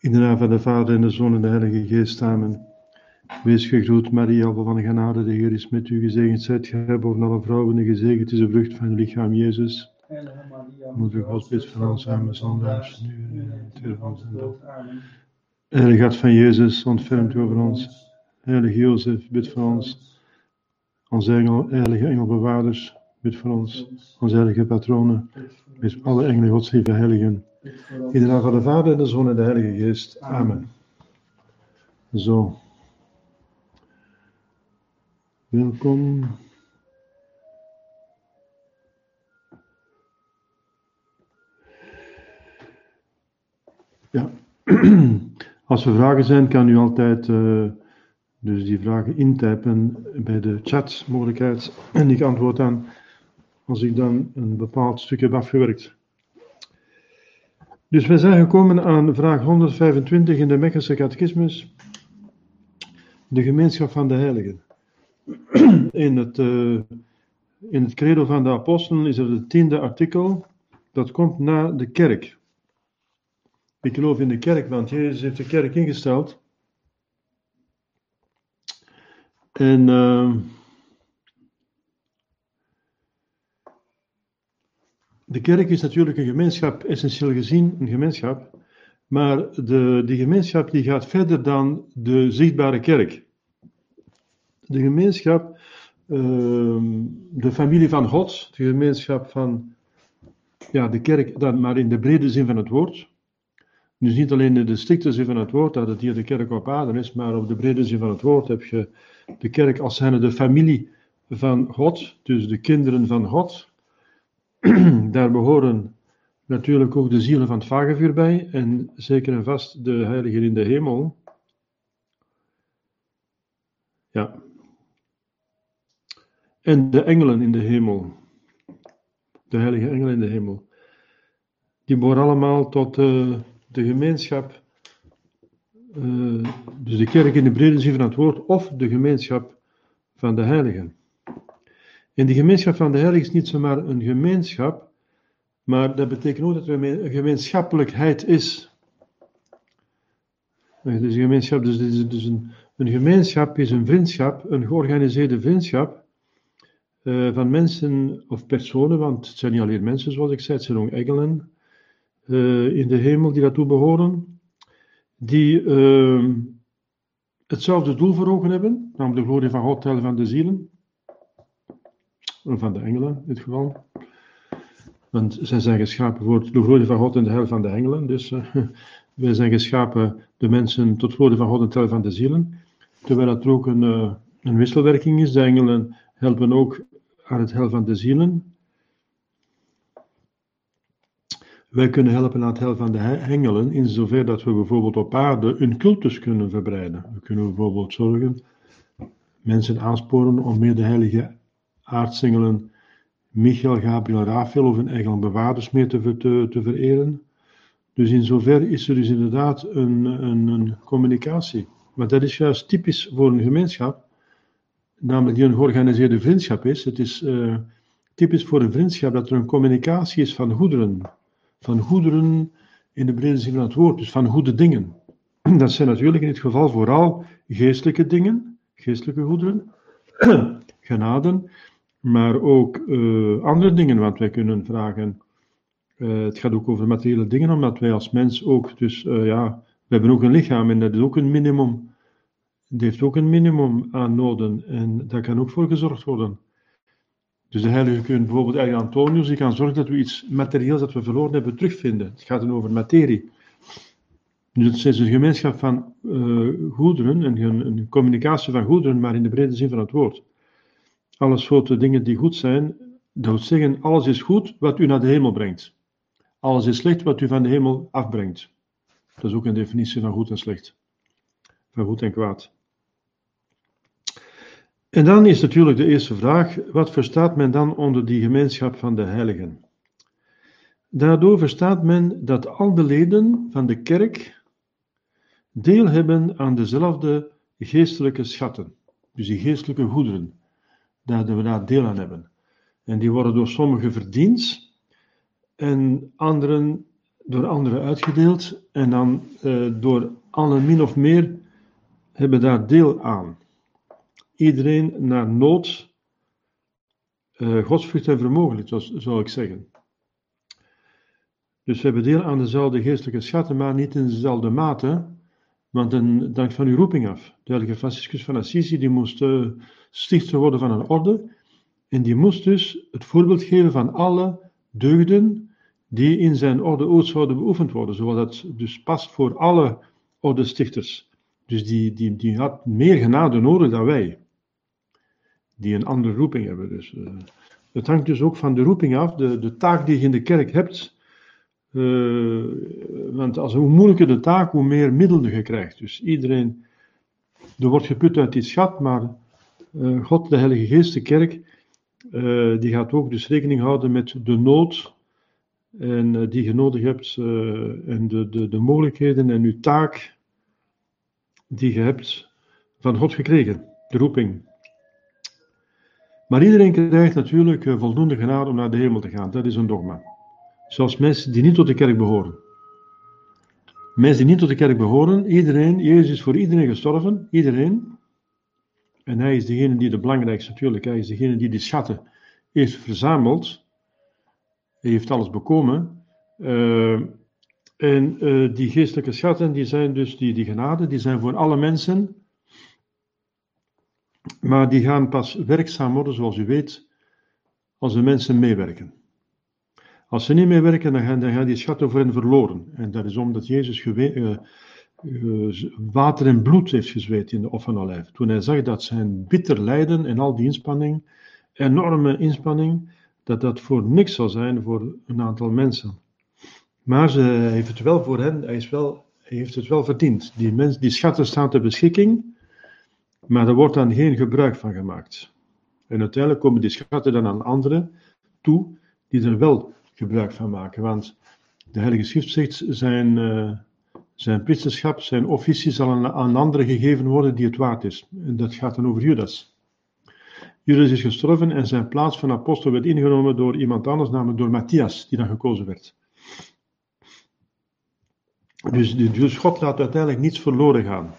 In de naam van de Vader en de Zoon en de Heilige Geest, amen. Wees gegroet, Maria, van genade, de Heer is met u. Gezegend zijt gij boven alle vrouwen en gezegend is de vrucht van uw lichaam, Jezus. Moeder God, bid van ons arme zondaars, nu en in van onze dood. Heilige Hart van Jezus, ontfermt u over ons. Heilige Jozef, bid voor ons. Onze engel, heilige engelbewaarders, bid voor ons. Onze heilige patronen, bid voor alle engelen, Gods heiligen. In de naam van de Vader en de Zoon en de Heilige Geest. Amen. Zo. Welkom. Ja, als er vragen zijn, kan u altijd uh, dus die vragen intypen bij de chatmogelijkheid en ik antwoord aan als ik dan een bepaald stuk heb afgewerkt. Dus we zijn gekomen aan vraag 125 in de Mechelse Catechismus, de gemeenschap van de heiligen. In het, uh, in het credo van de apostelen is er het tiende artikel, dat komt na de kerk. Ik geloof in de kerk, want Jezus heeft de kerk ingesteld. En uh, de kerk is natuurlijk een gemeenschap, essentieel gezien een gemeenschap, maar de, die gemeenschap die gaat verder dan de zichtbare kerk. De gemeenschap, uh, de familie van God, de gemeenschap van ja, de kerk, dan maar in de brede zin van het woord. Dus niet alleen in de strikte zin van het woord, dat het hier de kerk op aarde is, maar op de brede zin van het woord heb je de kerk als zijnde de familie van God, dus de kinderen van God. Daar behoren natuurlijk ook de zielen van het vagevuur bij, en zeker en vast de heiligen in de hemel. Ja. En de engelen in de hemel. De heilige engelen in de hemel. Die behoren allemaal tot uh, de gemeenschap, uh, dus de kerk in de brede zin van het woord, of de gemeenschap van de heiligen. En die gemeenschap van de heiligen is niet zomaar een gemeenschap, maar dat betekent ook dat er een gemeenschappelijkheid is. Dus een gemeenschap, dus, dus, een, een, gemeenschap is een vriendschap, een georganiseerde vriendschap uh, van mensen of personen, want het zijn niet alleen mensen zoals ik zei, het zijn ook engelen, uh, in de hemel die daartoe behoren, die uh, hetzelfde doel voor ogen hebben, namelijk de glorie van God tellen van de zielen, van de engelen in dit geval. Want zij zijn geschapen voor de glorie van God en de hel van de engelen. Dus uh, wij zijn geschapen, de mensen, tot glorie van God en tel van de zielen. Terwijl het ook een, uh, een wisselwerking is. De engelen helpen ook aan het hel van de zielen. Wij kunnen helpen aan het hel van de engelen, in zover dat we bijvoorbeeld op aarde een cultus kunnen verbreiden. We kunnen bijvoorbeeld zorgen, mensen aansporen om meer de heilige aartsengelen Michael, Gabriel, Raphael of een engelen bewaarders meer te, te, vereren. Dus in zover is er dus inderdaad een, een, een communicatie. Maar dat is juist typisch voor een gemeenschap, namelijk die een georganiseerde vriendschap is. Het is uh, typisch voor een vriendschap dat er een communicatie is van goederen van goederen in de brede zin van het woord, dus van goede dingen. Dat zijn natuurlijk in dit geval vooral geestelijke dingen, geestelijke goederen, genaden, maar ook uh, andere dingen, want wij kunnen vragen, uh, het gaat ook over materiële dingen, omdat wij als mens ook, dus uh, ja, we hebben ook een lichaam en dat is ook een minimum, het heeft ook een minimum aan noden en daar kan ook voor gezorgd worden. Dus de heilige kunnen bijvoorbeeld eigenlijk Antonius, die kan zorgen dat we iets materieels dat we verloren hebben terugvinden. Het gaat dan over materie. Dus het is een gemeenschap van goederen, een, een, communicatie van goederen, maar in de brede zin van het woord. Alle soorten dingen die goed zijn, dat wil zeggen, alles is goed wat u naar de hemel brengt. Alles is slecht wat u van de hemel afbrengt. Dat is ook een definitie van goed en slecht. Van goed en kwaad. En dan is natuurlijk de eerste vraag: wat verstaat men dan onder die gemeenschap van de heiligen? Daardoor verstaat men dat al de leden van de kerk deel hebben aan dezelfde geestelijke schatten, dus die geestelijke goederen, daar we daar deel aan hebben. En die worden door sommigen verdiend en anderen door anderen uitgedeeld en dan uh, door allen min of meer hebben daar deel aan. Iedereen naar nood, uh, godsvrucht en vermogen, zou ik zeggen. Dus we hebben deel aan dezelfde geestelijke schatten, maar niet in dezelfde mate, want dan dank van uw roeping af. De heilige Franciscus van Assisi die moest uh, stichter worden van een orde, en die moest dus het voorbeeld geven van alle deugden die in zijn orde ooit zouden beoefend worden, zoals dat dus past voor alle ordestichters. Dus die, die, die had meer genade nodig dan wij, die een andere roeping hebben. Dus, uh, het hangt dus ook van de roeping af, de, de taak die je in de kerk hebt. Uh, want als, hoe moeilijker de taak, hoe meer middelen je krijgt. Dus iedereen, er wordt geput uit die schat, maar God, de Heilige Geest, de kerk, die gaat ook dus rekening houden met de nood en die je nodig hebt en de, de, de mogelijkheden en uw taak die je hebt van God gekregen, de roeping. Maar iedereen krijgt natuurlijk eh, voldoende genade om naar de hemel te gaan. Dat is een dogma. Zoals mensen die niet tot de kerk behoren. Mensen die niet tot de kerk behoren, iedereen, Jezus is voor iedereen gestorven, iedereen. En hij is degene die de belangrijkste, natuurlijk, hij is degene die die schatten heeft verzameld. Hij heeft alles bekomen. Uh, en uh, die geestelijke schatten, die zijn dus, die, die genade, die zijn voor alle mensen. Maar die gaan pas werkzaam worden, zoals u weet, als de mensen meewerken. Als ze niet meewerken, dan gaan, die schatten voor hen verloren. En dat is omdat Jezus uh, uh, water en bloed heeft gezweet in de offenolijf. Toen hij zag dat zijn bitter lijden en al die inspanning, enorme inspanning, dat dat voor niks zal zijn voor een aantal mensen. Maar ze heeft het wel voor hen, hij, is wel, heeft het wel verdiend. Die, mens, die schatten staan ter beschikking, maar er wordt dan geen gebruik van gemaakt. En uiteindelijk komen die schatten dan aan anderen toe, die er wel gebruik van maken. Want de Heilige Schrift zegt, zijn, uh, zijn priesterschap, zijn officie zal aan, anderen gegeven worden die het waard is. En dat gaat dan over Judas. Judas is gestorven en zijn plaats van apostel werd ingenomen door iemand anders, namelijk door Matthias, die dan gekozen werd. Dus, dus God laat uiteindelijk niets verloren gaan.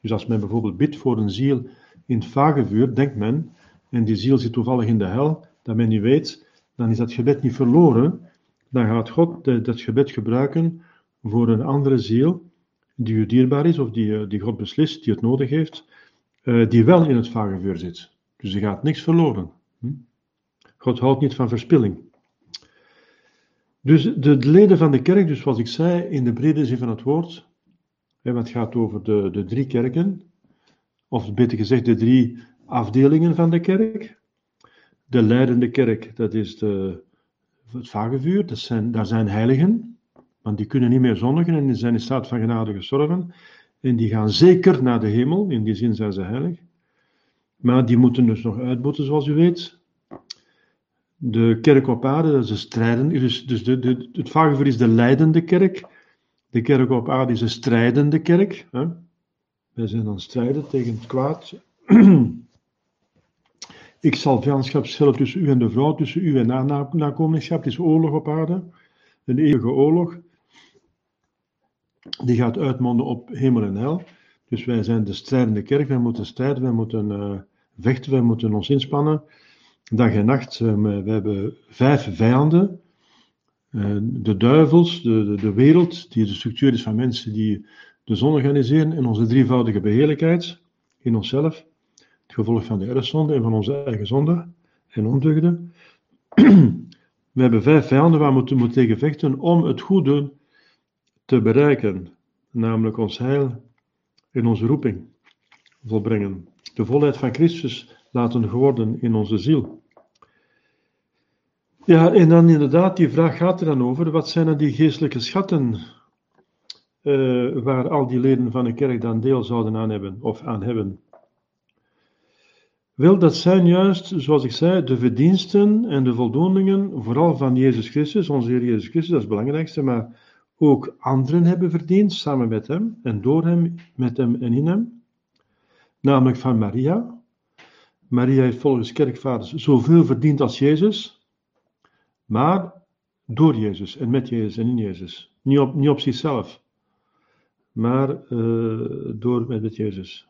Dus als men bijvoorbeeld bidt voor een ziel in het vagevuur, denkt men, en die ziel zit toevallig in de hel, dat men niet weet, dan is dat gebed niet verloren. Dan gaat God dat gebed gebruiken voor een andere ziel die u dierbaar is, of die, eh, die God beslist, die het nodig heeft, eh, die wel in het vagevuur zit. Dus er gaat niks verloren. Hm? God houdt niet van verspilling. Dus de, leden van de kerk, dus zoals ik zei, in de brede zin van het woord, hè, het gaat over de, de drie kerken, of beter gezegd de drie afdelingen van de kerk. De leidende kerk, dat is de, het vagevuur, dat zijn, daar zijn heiligen, want die kunnen niet meer zondigen en die zijn in staat van genade gestorven. En die gaan zeker naar de hemel, in die zin zijn ze heilig. Maar die moeten dus nog uitboeten, zoals u weet de kerk op aarde, dat is de strijden, dus, dus de, de, het vagevuur is de leidende kerk. De kerk op aarde is een strijdende kerk. Hè? Wij zijn dan strijden tegen het kwaad. Ik zal vijandschap stellen tussen u en de vrouw, tussen u en na nakomelingschap. Het is oorlog op aarde, een eeuwige oorlog. Die gaat uitmonden op hemel en hel. Dus wij zijn de strijdende kerk, wij moeten strijden, wij moeten uh, vechten, wij moeten ons inspannen dag en nacht. Ehm, we hebben vijf vijanden. Eh, de duivels, de, de, de, wereld, die de structuur is van mensen die de zon organiseren, en onze drievoudige beheerlijkheid in onszelf, het gevolg van de erfzonde en van onze eigen zonde en ondeugden. We hebben vijf vijanden waar we moeten, moeten tegen vechten om het goede te bereiken, namelijk ons heil en onze roeping volbrengen. De volheid van Christus laten geworden in onze ziel. Ja, en dan inderdaad, die vraag gaat er dan over, wat zijn dan die geestelijke schatten uh, waar al die leden van een kerk dan deel zouden aan hebben, of aan hebben? Wel, dat zijn juist, zoals ik zei, de verdiensten en de voldoeningen, vooral van Jezus Christus, onze Heer Jezus Christus, dat is het belangrijkste, maar ook anderen hebben verdiend, samen met Hem en door Hem, met Hem en in Hem. Namelijk van Maria, Maria heeft volgens kerkvaders zoveel verdiend als Jezus, maar door Jezus en met Jezus en in Jezus. Niet op, niet op zichzelf, maar uh, door met, met Jezus.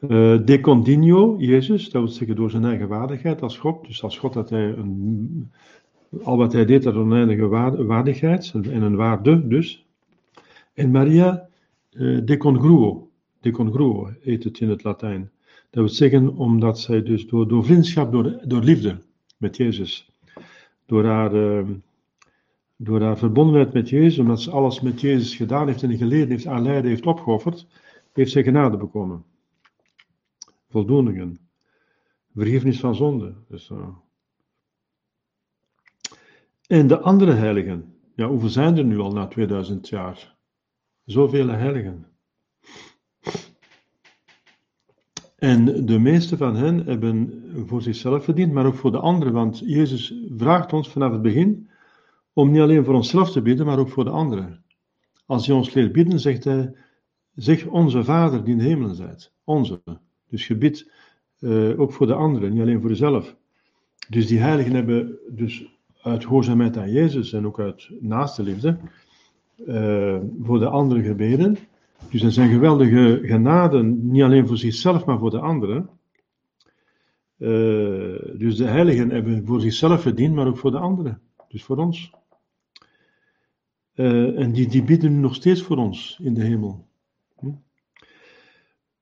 Uh, de continuo, Jezus, dat wil zeggen door zijn eigen waardigheid als God. Dus als God dat hij een, al wat hij deed, dat een eindige waardigheid en een waarde dus. En Maria, uh, de congruo, de congruo heet het in het Latijn. Dat wil zeggen omdat zij dus door, vriendschap, door, door liefde met Jezus, door haar, uh, door haar verbondenheid met Jezus, omdat ze alles met Jezus gedaan heeft en geleden heeft, aan lijden heeft opgeofferd, heeft zij genade bekomen. Voldoeningen. Vergiffenis van zonde. Dus, uh. En de andere heiligen. Ja, hoeveel zijn er nu al na 2000 jaar? Zoveel heiligen. En de meeste van hen hebben voor zichzelf verdiend, maar ook voor de anderen. Want Jezus vraagt ons vanaf het begin om niet alleen voor onszelf te bidden, maar ook voor de anderen. Als hij ons leert bidden, zegt hij: Zeg onze Vader die in de hemelen zijt. Onze. Dus je bidt uh, ook voor de anderen, niet alleen voor jezelf. Dus die heiligen hebben dus uit gehoorzaamheid aan Jezus en ook uit naaste liefde uh, voor de anderen gebeden. Dus er zijn geweldige genaden, niet alleen voor zichzelf, maar voor de anderen. Uh, dus de heiligen hebben voor zichzelf verdiend, maar ook voor de anderen. Dus voor ons. Uh, en die, die bidden nog steeds voor ons in de hemel. Hm?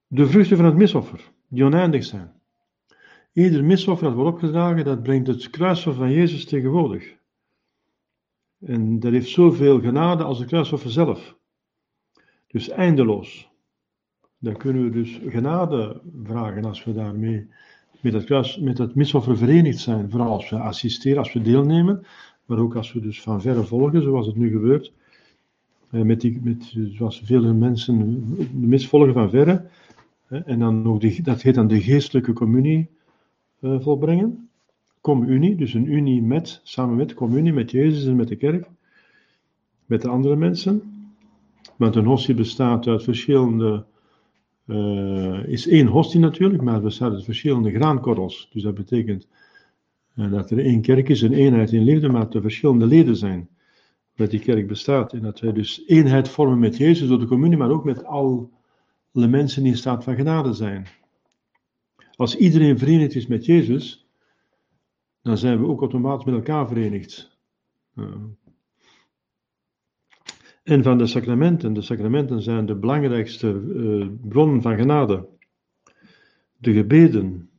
De vruchten van het misoffer, die oneindig zijn. Ieder misoffer dat wordt opgedragen, dat brengt het kruisoffer van Jezus tegenwoordig. En dat heeft zoveel genade als het kruisoffer zelf. Dus eindeloos. Dan kunnen we dus genade vragen als we daarmee met het, kruis, met misoffer verenigd zijn. Vooral als we assisteren, als we deelnemen. Maar ook als we dus van verre volgen, zoals het nu gebeurt. Eh, met die, met, zoals vele mensen de mis volgen van verre. En dan ook die, dat heet dan de geestelijke communie volbrengen. Communie, dus een unie met, samen met, communie met Jezus en met de kerk. Met de andere mensen. Want een hostie bestaat uit verschillende, uh, is één hostie natuurlijk, maar bestaat uit verschillende graankorrels. Dus dat betekent uh, dat er één kerk is, een eenheid in liefde, maar dat er verschillende leden zijn. Dat die kerk bestaat. En dat wij dus eenheid vormen met Jezus door de communie, maar ook met alle mensen die in staat van genade zijn. Als iedereen verenigd is met Jezus, dan zijn we ook automatisch met elkaar verenigd. En van de sacramenten. De sacramenten zijn de belangrijkste uh, bronnen van genade. De gebeden.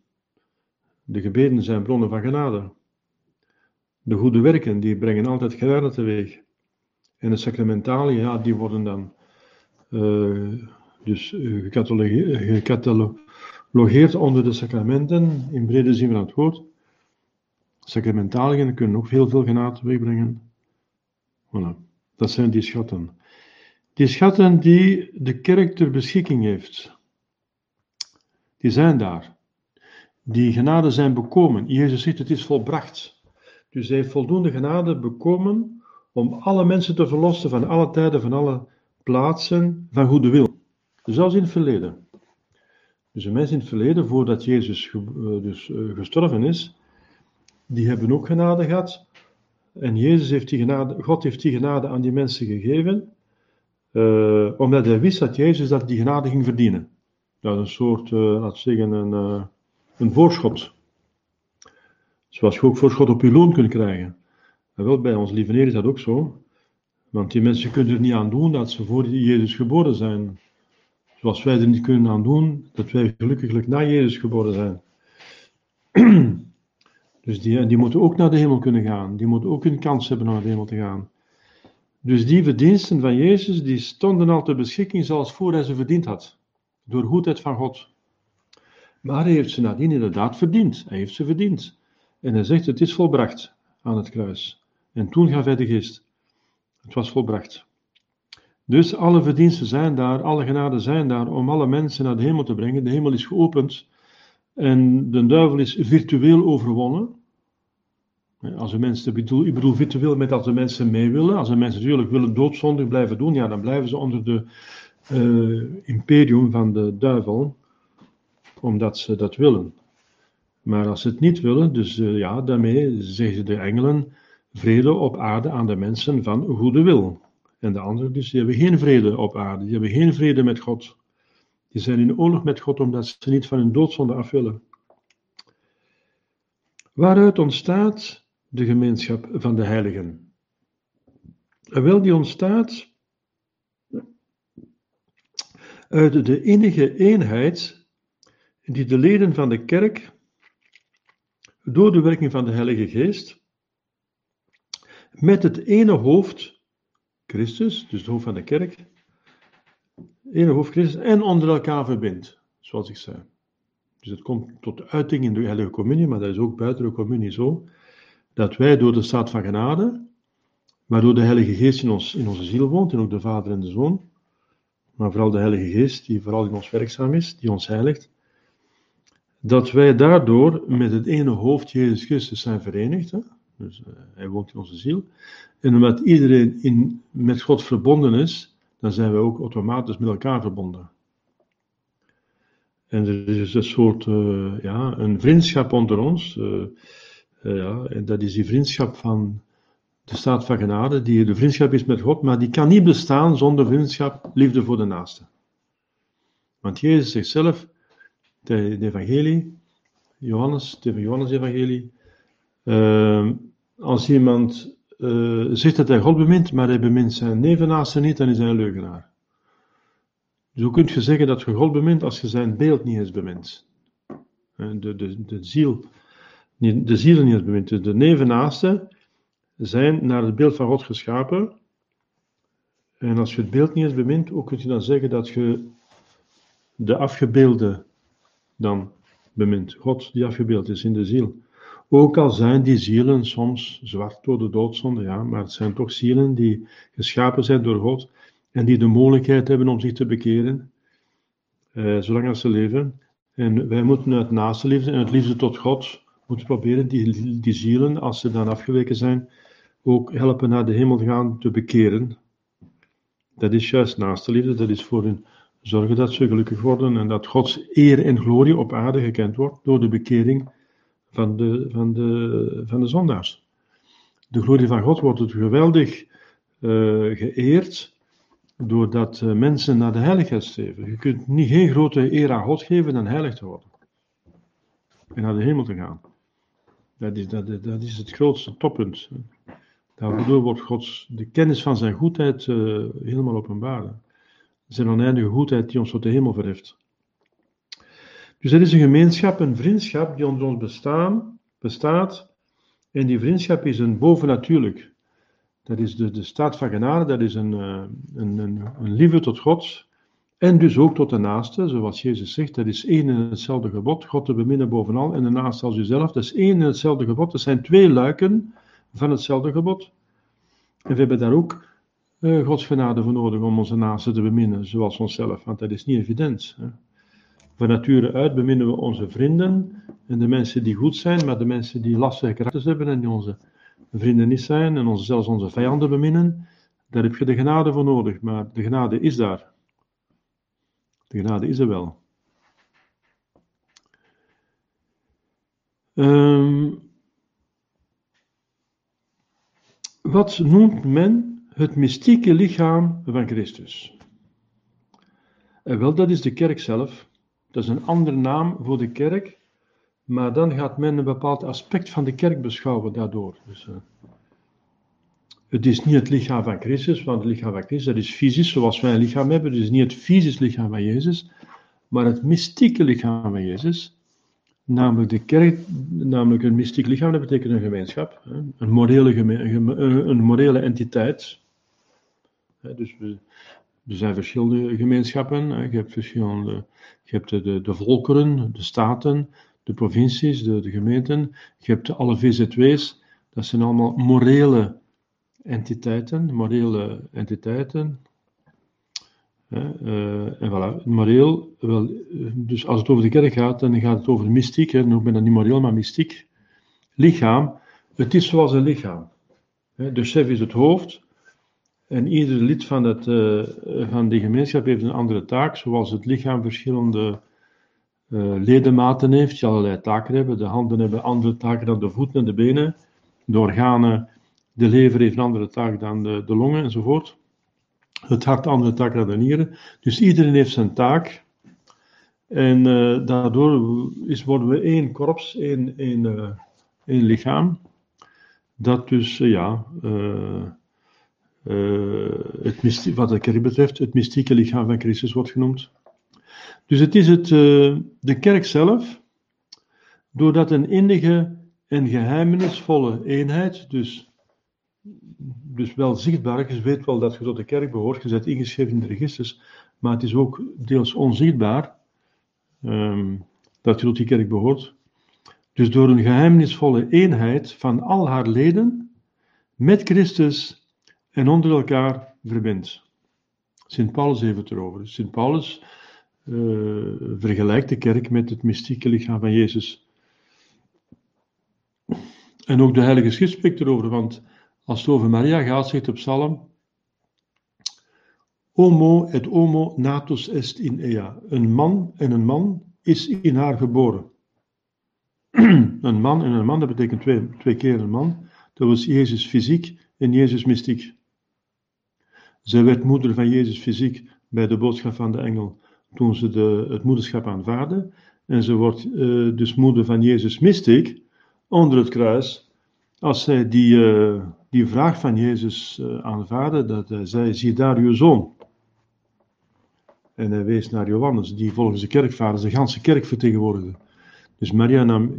De gebeden zijn bronnen van genade. De goede werken, die brengen altijd genade teweeg. En de sacramentalen, ja, die worden dan uh, dus uh, gecatalogeerd onder de sacramenten, in brede zin van het woord. Sacramentaliën kunnen ook heel veel genade teweegbrengen. Voilà. Dat zijn die schatten. Die schatten die de kerk ter beschikking heeft, die zijn daar. Die genade zijn bekomen. Jezus zegt het is volbracht. Dus hij heeft voldoende genade bekomen om alle mensen te verlossen van alle tijden, van alle plaatsen, van goede wil. Zelfs in het verleden. Dus de mensen in het verleden, voordat Jezus eh, dus, eh, gestorven is, die hebben ook genade gehad en Jezus heeft die genade, God heeft die genade aan die mensen gegeven, uh, omdat hij wist dat Jezus dat die genade ging verdienen. Dat is een soort, uh, we zeggen, een, een voorschot. Zoals je ook voorschot op je loon kunt krijgen. En wel, bij ons lieve Heer is dat ook zo. Want die mensen kunnen er niet aan doen dat ze voor Jezus geboren zijn. Zoals wij er niet kunnen aan doen dat wij gelukkiglijk na Jezus geboren zijn. Dus die, die moeten ook naar de hemel kunnen gaan. Die moeten ook een kans hebben naar de hemel te gaan. Dus die verdiensten van Jezus, die stonden al ter beschikking zoals voor hij ze verdiend had. Door goedheid van God. Maar hij heeft ze nadien inderdaad verdiend. Hij heeft ze verdiend. En hij zegt, het is volbracht aan het kruis. En toen gaf hij de geest. Het was volbracht. Dus alle verdiensten zijn daar, alle genaden zijn daar om alle mensen naar de hemel te brengen. De hemel is geopend en de duivel is virtueel overwonnen. Als de mensen, ik bedoel, ik bedoel virtueel met als de mensen mee willen. Als de mensen natuurlijk willen doodzondig blijven doen, ja, dan blijven ze onder de uh, imperium van de duivel, omdat ze dat willen. Maar als ze het niet willen, dus uh, ja, daarmee zeggen de engelen vrede op aarde aan de mensen van goede wil. En de anderen dus, die hebben geen vrede op aarde, die hebben geen vrede met God. Die zijn in oorlog met God omdat ze niet van hun doodzonde af willen. Waaruit ontstaat de gemeenschap van de heiligen? Wel, die ontstaat uit de enige eenheid die de leden van de kerk door de werking van de Heilige Geest met het ene hoofd, Christus, dus het hoofd van de kerk, ene hoofd Christus en onder elkaar verbindt, zoals ik zei. Dus het komt tot uiting in de Heilige Communie, maar dat is ook buiten de Communie zo, dat wij door de staat van genade, waardoor de Heilige Geest in, ons, in onze ziel woont, en ook de Vader en de Zoon, maar vooral de Heilige Geest, die vooral in ons werkzaam is, die ons heiligt, dat wij daardoor met het ene hoofd Jezus Christus zijn verenigd. Hè? Dus uh, hij woont in onze ziel. En omdat iedereen in, met God verbonden is, dan zijn we ook automatisch met elkaar verbonden. En er is dus een soort, uh, ja, een vriendschap onder ons. Uh, ja, en dat is die vriendschap van de staat van genade, die de vriendschap is met God, maar die kan niet bestaan zonder vriendschap, liefde voor de naaste. Want Jezus zegt zelf, de, de evangelie, Johannes, de Johannes-evangelie, uh, als iemand uh, zegt dat hij God bemint, maar hij bemint zijn nevenaaste niet, dan is hij een leugenaar. Hoe kunt je zeggen dat je God bemint als je zijn beeld niet eens bemint? De, de, de ziel, de ziel niet eens bemint. Dus de nevenaaste zijn naar het beeld van God geschapen. En als je het beeld niet eens bemint, hoe kun je dan zeggen dat je de afgebeelde dan bemint? God die afgebeeld is in de ziel. Ook al zijn die zielen soms zwart door de doodzonde, ja, maar het zijn toch zielen die geschapen zijn door God en die de mogelijkheid hebben om zich te bekeren, eh, zolang als ze leven. En wij moeten uit naaste liefde en het liefde tot God moeten proberen die, die zielen, als ze dan afgeweken zijn, ook helpen naar de hemel gaan, te bekeren. Dat is juist naaste liefde, dat is voor hun zorgen dat ze gelukkig worden en dat Gods eer en glorie op aarde gekend wordt door de bekering van de, van de, van de zondaars. De glorie van God wordt geweldig uh, geëerd doordat uh, mensen naar de heiligheid streven. Je kunt niet geen grote eer aan God geven dan heilig te worden en naar de hemel te gaan. Dat is, dat, dat is het grootste toppunt. Daardoor wordt Gods, de kennis van zijn goedheid uh, helemaal openbaar. Zijn oneindige goedheid die ons tot de hemel verheft. Dus er is een gemeenschap, een vriendschap die onder ons bestaan, bestaat. En die vriendschap is een bovennatuurlijk. Dat is de, de staat van genade, dat is een, uh, een, een, een liefde tot God. En dus ook tot de naaste, zoals Jezus zegt, dat is één en hetzelfde gebod. God te beminnen bovenal en de naaste als uzelf. Dat is één en hetzelfde gebod. Dat zijn twee luiken van hetzelfde gebod. En we hebben daar ook uh, Gods genade voor nodig om onze naaste te beminnen, zoals onszelf, want dat is niet evident. Hè. Van nature uit beminnen we onze vrienden en de mensen die goed zijn, maar de mensen die lastige karakters hebben en die onze vrienden niet zijn en onze, zelfs onze vijanden beminnen, daar heb je de genade voor nodig, maar de genade is daar. De genade is er wel. Um, Wat noemt men het mystieke lichaam van Christus? En wel, dat is de kerk zelf. Dat is een andere naam voor de kerk, maar dan gaat men een bepaald aspect van de kerk beschouwen daardoor. Dus, uh, het is niet het lichaam van Christus, want het lichaam van Christus dat is fysisch, zoals wij een lichaam hebben. Het is niet het fysisch lichaam van Jezus, maar het mystieke lichaam van Jezus. Namelijk de kerk, namelijk een mystiek lichaam, dat betekent een gemeenschap, een morele, een morele entiteit. Dus we, er zijn verschillende gemeenschappen. Je hebt, verschillende, je hebt de, de, volkeren, de staten, de provincies, de, gemeenten. Je hebt alle VZW's. Dat zijn allemaal morele entiteiten, morele entiteiten, uh, en voilà, moreel, wel, dus als het over de kerk gaat, dan gaat het over mystiek, hè, noem ben dat niet moreel, maar mystiek. Lichaam, het is zoals een lichaam. De chef is het hoofd, en ieder lid van, het, uh, van die gemeenschap heeft een andere taak, zoals het lichaam verschillende uh, ledematen heeft, die allerlei taken hebben. De handen hebben andere taken dan de voeten en de benen. De organen, de lever heeft een andere taak dan de, de longen enzovoort. Het hart andere taak dan de nieren. Dus iedereen heeft zijn taak. En uh, daardoor is, worden we één korps, één, één lichaam. Dat dus, ja, het wat de kerk betreft, het mystieke lichaam van Christus wordt genoemd. Dus het is het, uh, de kerk zelf, doordat een innige en geheimenisvolle eenheid, dus, dus wel zichtbaar, je weet wel dat je tot de kerk behoort, je bent ingeschreven in de registers, maar het is ook deels onzichtbaar um, dat je tot die kerk behoort. Dus door een geheimenisvolle eenheid van al haar leden met Christus en onder elkaar verbindt. Sint Paulus heeft het erover. Sint Paulus uh, vergelijkt de kerk met het mystieke lichaam van Jezus. En ook de Heilige Schrift spreekt erover, want als het over Maria gaat, zegt de psalm: Homo et homo natus est in ea. Een man en een man is in haar geboren. een man en een man, dat betekent twee, twee keer een man. Dat was Jezus fysiek en Jezus mystiek. Zij werd moeder van Jezus fysiek bij de boodschap van de engel toen ze de, het moederschap aanvaarde. En ze wordt uh, dus moeder van Jezus mystiek onder het kruis. Als zij die, uh, die vraag van Jezus uh, aanvaarde, dat hij zei, zie daar uw zoon. En hij wees naar Johannes, die volgens de kerkvaders de ganse kerk vertegenwoordigde. Dus Maria nam,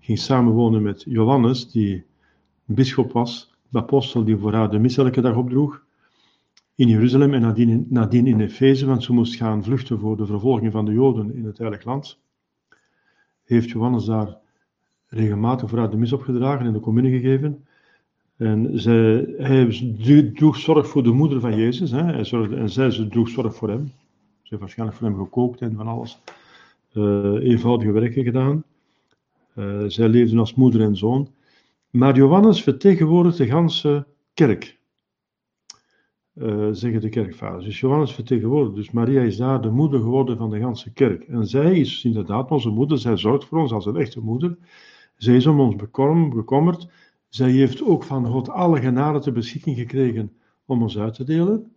ging samenwonen met Johannes, die bisschop was, de apostel die voor haar de mis elke dag opdroeg in Jeruzalem en nadien, nadien in Efeze, want ze moest gaan vluchten voor de vervolging van de Joden in het Heilig Land. Heeft Johannes daar regelmatig vooruit de mis opgedragen en de communie gegeven. En hij droeg zorg voor de moeder van Jezus. Hè. Hij zorgde, en zij ze droeg zorg voor hem. Ze heeft waarschijnlijk voor hem gekookt en van alles. Uh, eenvoudige werken gedaan. Uh, zij leefden als moeder en zoon. Maar Johannes vertegenwoordigt de ganse kerk uh, zeggen de kerkvaders. Dus Johannes vertegenwoordigt. Dus Maria is daar de moeder geworden van de ganse kerk. En zij is inderdaad onze moeder. Zij zorgt voor ons als een echte moeder. Zij is om ons bekommerd. Zij heeft ook van God alle genade ter beschikking gekregen om ons uit te delen.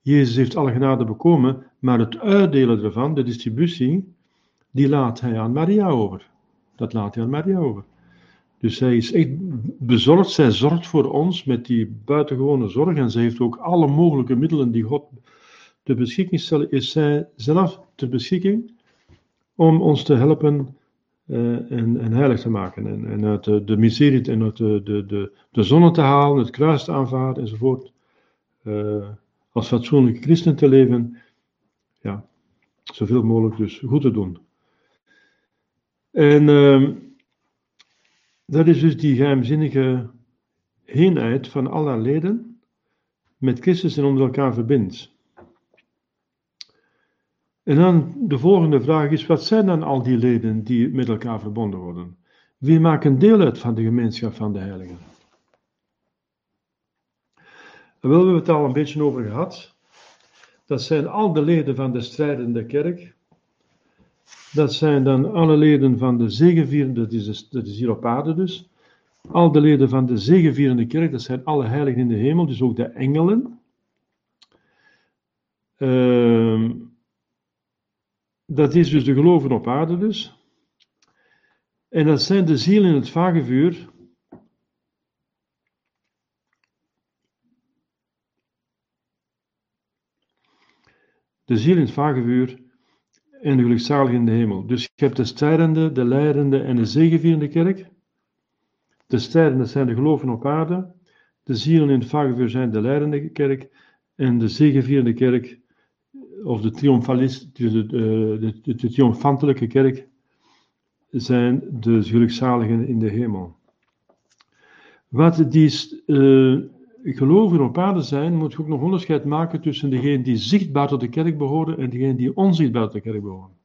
Jezus heeft alle genade bekomen, maar het uitdelen ervan, de distributie, die laat hij aan Maria over. Dat laat hij aan Maria over. Dus zij is echt bezorgd, zij zorgt voor ons met die buitengewone zorg en zij heeft ook alle mogelijke middelen die God ter beschikking stelt, is zij zelf ter beschikking om ons te helpen uh, en, heilig te maken. En, en uit de, miserie en uit de, de, de, de zonne te halen, het kruis te aanvaarden enzovoort. Uh, als fatsoenlijke christen te leven. Ja, zoveel mogelijk dus goed te doen. En... Uh, dat is dus die geheimzinnige eenheid van alle leden met Christus en onder elkaar verbindt. En dan de volgende vraag is: wat zijn dan al die leden die met elkaar verbonden worden? Wie maken deel uit van de gemeenschap van de heiligen? Wel, we hebben het al een beetje over gehad. Dat zijn al de leden van de strijdende kerk, dat zijn dan alle leden van de zegevierende, dat is, dat is hier op aarde dus. Al de leden van de zegevierende kerk, dat zijn alle heiligen in de hemel, dus ook de engelen. Uh, dat is dus de geloven op aarde dus. En dat zijn de zielen in het vagevuur. De ziel in het vagevuur en de gelukzalig in de hemel. Dus je hebt de strijdende, de leidende en de zegevierende kerk. De strijdende zijn de geloven op aarde. De zielen in het vagevuur zijn de leidende kerk. En de zegevierende kerk, of de, triomfalist, de, de, de, de triomfantelijke kerk, zijn de gelukzaligen in de hemel. Wat die gelovigen op aarde zijn, moet je ook nog onderscheid maken tussen degenen die zichtbaar tot de kerk behoren en degenen die onzichtbaar tot de kerk behoren.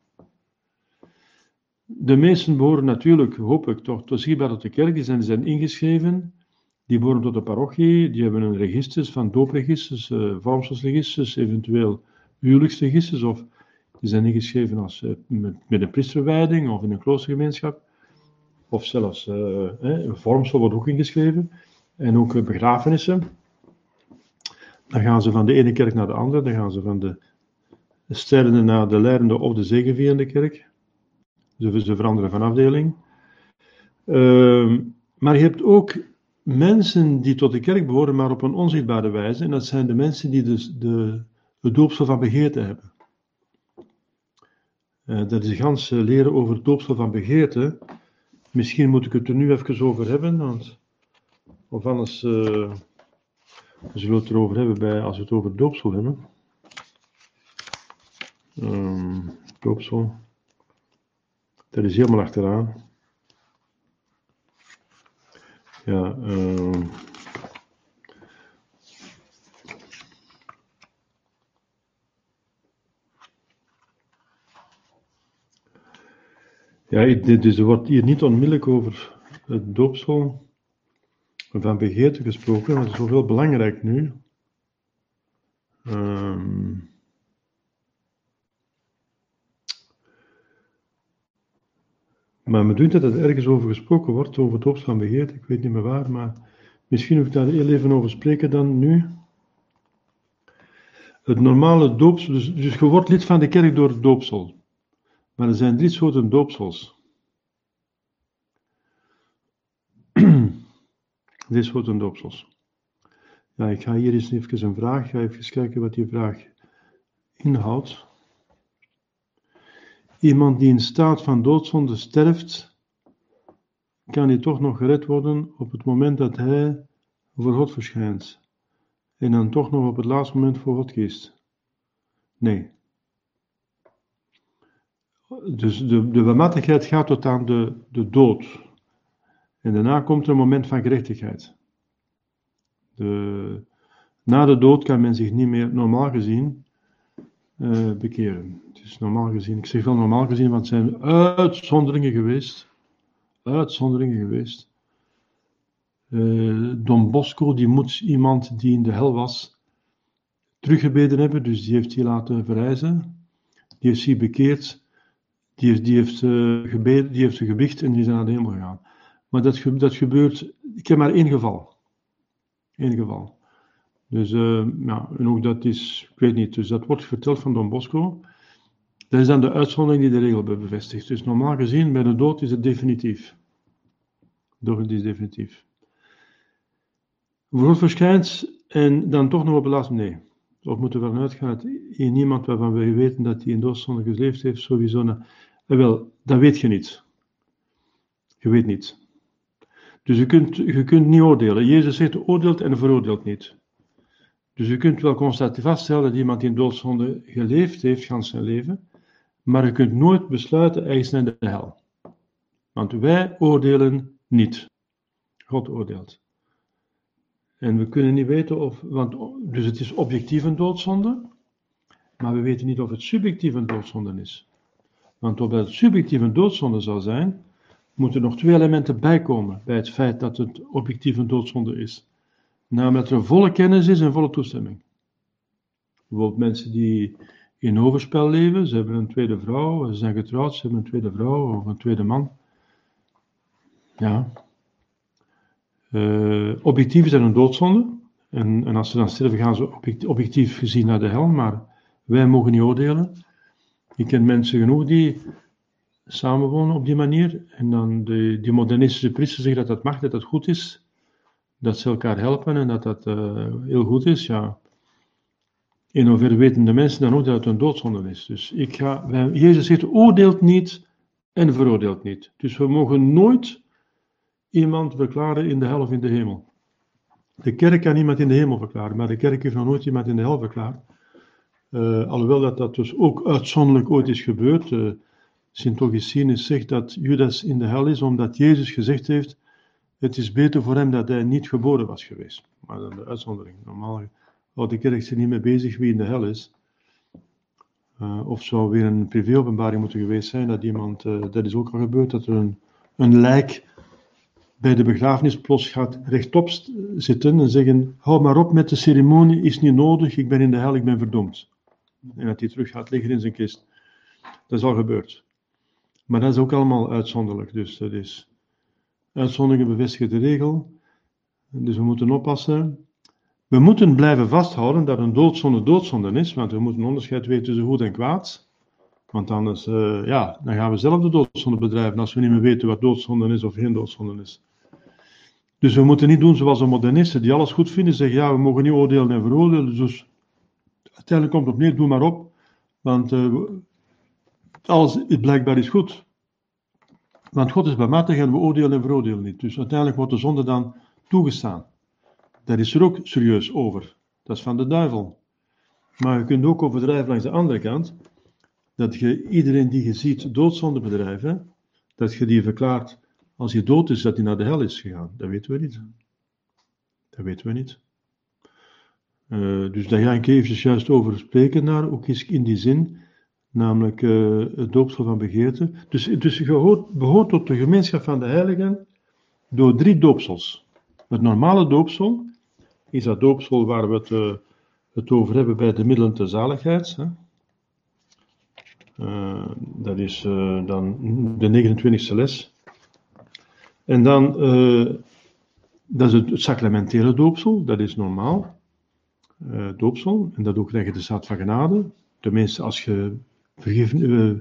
De meesten behoren natuurlijk, hoop ik toch, tot zichtbaar tot de kerk, die zijn, die zijn ingeschreven, die behoren tot de parochie, die hebben een register van doopregisters, uh, vormselsregisters, eventueel huwelijksregisters, of Die zijn ingeschreven als, uh, met, met, een priesterwijding of in een kloostergemeenschap. Of zelfs uh, een vormsel wordt ook ingeschreven. En ook begrafenissen. Dan gaan ze van de ene kerk naar de andere. Dan gaan ze van de sterrende naar de leidende of de zegevierende kerk. Ze, ze veranderen van afdeling. Uh, maar je hebt ook mensen die tot de kerk behoren, maar op een onzichtbare wijze. En dat zijn de mensen die dus de, het doopsel van begeerte hebben. Uh, dat is gans uh, leren over het doopsel van begeerte. Misschien moet ik het er nu even over hebben, want, of anders uh, zullen we het erover hebben bij, als we het over doopsel hebben. Um, doopsel. Dat is helemaal achteraan. Ja, uh, Ja, dus er wordt hier niet onmiddellijk over het doopsel van begeerte gesproken, maar dat is heel belangrijk nu. Um, Maar me doet dat er ergens over gesproken wordt, over het hoofd van begeerte. Ik weet niet meer waar, maar misschien hoef ik daar heel even over spreken dan nu. Het normale doopsel, dus, dus je wordt lid van de kerk door het doopsel. Maar er zijn drie soorten doopsels. Drie soorten doopsels. Ja, ik ga hier eens even een vraag, ga even kijken wat die vraag inhoudt. Iemand die in staat van doodzonde sterft, kan hij toch nog gered worden op het moment dat hij voor God verschijnt. En dan toch nog op het laatste moment voor God kiest. Nee. Dus de, de gaat tot aan de, de dood. En daarna komt er een moment van gerechtigheid. De, na de dood kan men zich niet meer, normaal gezien, uh, bekeren. Het is normaal gezien, ik zeg wel normaal gezien, want het zijn uitzonderingen geweest. Uitzonderingen geweest. Uh, Don Bosco, die moet iemand die in de hel was, teruggebeden hebben, dus die heeft hij laten verrijzen. Die heeft zich bekeerd, die heeft, die heeft, uh, gebeden, die heeft gebicht en die is naar de hemel gegaan. Maar dat, dat gebeurt, ik heb maar één geval. Eén geval. Dus uh, ja, en ook dat is, ik weet niet, dus dat wordt verteld van Don Bosco. Dat is dan de uitzondering die de regel bevestigt. Dus normaal gezien, bij de dood is het definitief. Dood is definitief. Voor verschijnt en dan toch nog op het laatste, nee. Of moeten we ervan uitgaan dat hier niemand waarvan we weten dat hij in doodzonde geleefd heeft, sowieso. Na... Eh, wel, dat weet je niet. Je weet niet. Dus je kunt, je kunt niet oordelen. Jezus zegt oordeelt en veroordeelt niet. Dus je kunt wel constateren vaststellen dat iemand in doodzonde geleefd heeft, gans zijn leven, maar je kunt nooit besluiten, hij is naar de hel. Want wij oordelen niet. God oordeelt. En we kunnen niet weten of, want, dus het is objectief een doodzonde, maar we weten niet of het subjectief een doodzonde is. Want opdat het subjectief een doodzonde zal zijn, moeten nog twee elementen bijkomen bij het feit dat het objectief een doodzonde is. Namelijk dat er volle kennis is en volle toestemming. Bijvoorbeeld mensen die in overspel leven, ze hebben een tweede vrouw, ze zijn getrouwd, ze hebben een tweede vrouw of een tweede man. Ja. Uh, objectief is dat een doodzonde. En, en, als ze dan sterven, gaan ze objectief gezien naar de hel, maar wij mogen niet oordelen. Ik ken mensen genoeg die samenwonen op die manier. En dan de, die modernistische priesters zeggen dat dat mag, dat dat goed is dat ze elkaar helpen en dat dat uh, heel goed is, ja. In hoeverre weten de mensen dan ook dat het een doodzonde is. Dus ik ga, Jezus zegt, oordeelt niet en veroordeelt niet. Dus we mogen nooit iemand verklaren in de hel of in de hemel. De kerk kan niemand in de hemel verklaren, maar de kerk heeft nog nooit iemand in de hel verklaard. Uh, alhoewel dat dat dus ook uitzonderlijk ooit is gebeurd. Uh, Sint Augustinus zegt dat Judas in de hel is, omdat Jezus gezegd heeft het is beter voor hem dat hij niet geboren was geweest. Maar dan de uitzondering. Normaal de kerk zich niet mee bezig wie in de hel is. Uh, of zou weer een privéopenbaring moeten geweest zijn dat iemand, uh, dat is ook al gebeurd, dat er een, een lijk bij de begrafenis plots gaat rechtop zitten en zeggen: Hou maar op met de ceremonie, is niet nodig, ik ben in de hel, ik ben verdomd. En dat hij terug gaat liggen in zijn kist. Dat is al gebeurd. Maar dat is ook allemaal uitzonderlijk. Dus dat is uitzonderingen bevestigen de regel. Dus we moeten oppassen. We moeten blijven vasthouden dat een doodzonde doodzonde is, want we moeten onderscheid weten tussen goed en kwaad. Want anders uh, ja, dan gaan we zelf de doodzonde bedrijven als we niet meer weten wat doodzonde is of geen doodzonde is. Dus we moeten niet doen zoals de modernisten die alles goed vinden, zeggen ja, we mogen niet oordelen en veroordelen. Dus uiteindelijk komt het op neer, doe maar op. Want uh, alles is blijkbaar is goed. Want God is barmhartig en we oordelen en veroordelen niet. Dus uiteindelijk wordt de zonde dan toegestaan. Daar is er ook serieus over. Dat is van de duivel. Maar je kunt ook overdrijven langs de andere kant. Dat je iedereen die je ziet doodzonde bedrijven, dat je die verklaart als hij dood is, dat hij naar de hel is gegaan. Dat weten we niet. Dat weten we niet. Uh, dus daar ga ik even juist over spreken naar, ook eens in die zin, namelijk uh, het doopsel van begeerte. Dus, dus je hoort, behoort tot de gemeenschap van de heiligen door drie doopsels. Het normale doopsel is dat doopsel waar we het, uh, het over hebben bij de middelen ter zaligheid. Hè? dat is dan de 29e les. En dan, dat is het, sacramentele doopsel, dat is normaal. Doopsel, en dat ook krijg je de staat van genade. Tenminste, als je vergeven, uh,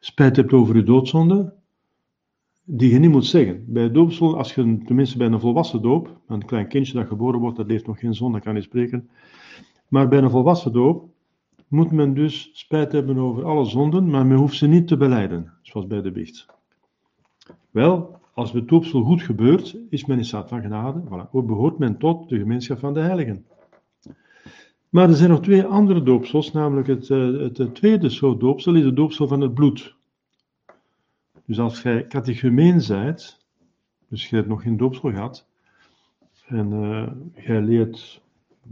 spijt hebt over je doodzonde, die je niet moet zeggen. Bij doopsel, als je tenminste bij een volwassen doop, een klein kindje dat geboren wordt, dat heeft nog geen zonde, kan niet spreken. Maar bij een volwassen doop moet men dus spijt hebben over alle zonden, maar men hoeft ze niet te beleiden, zoals bij de biecht. Wel, als het doopsel goed gebeurt, is men in staat van genade. Voilà. Ook behoort men tot de gemeenschap van de heiligen. Maar er zijn nog twee andere doopsels, namelijk het, eh, het, tweede soort doopsel is het doopsel van het bloed. Dus als jij catechumeen zijt, dus je hebt nog geen doopsel gehad, en jij leert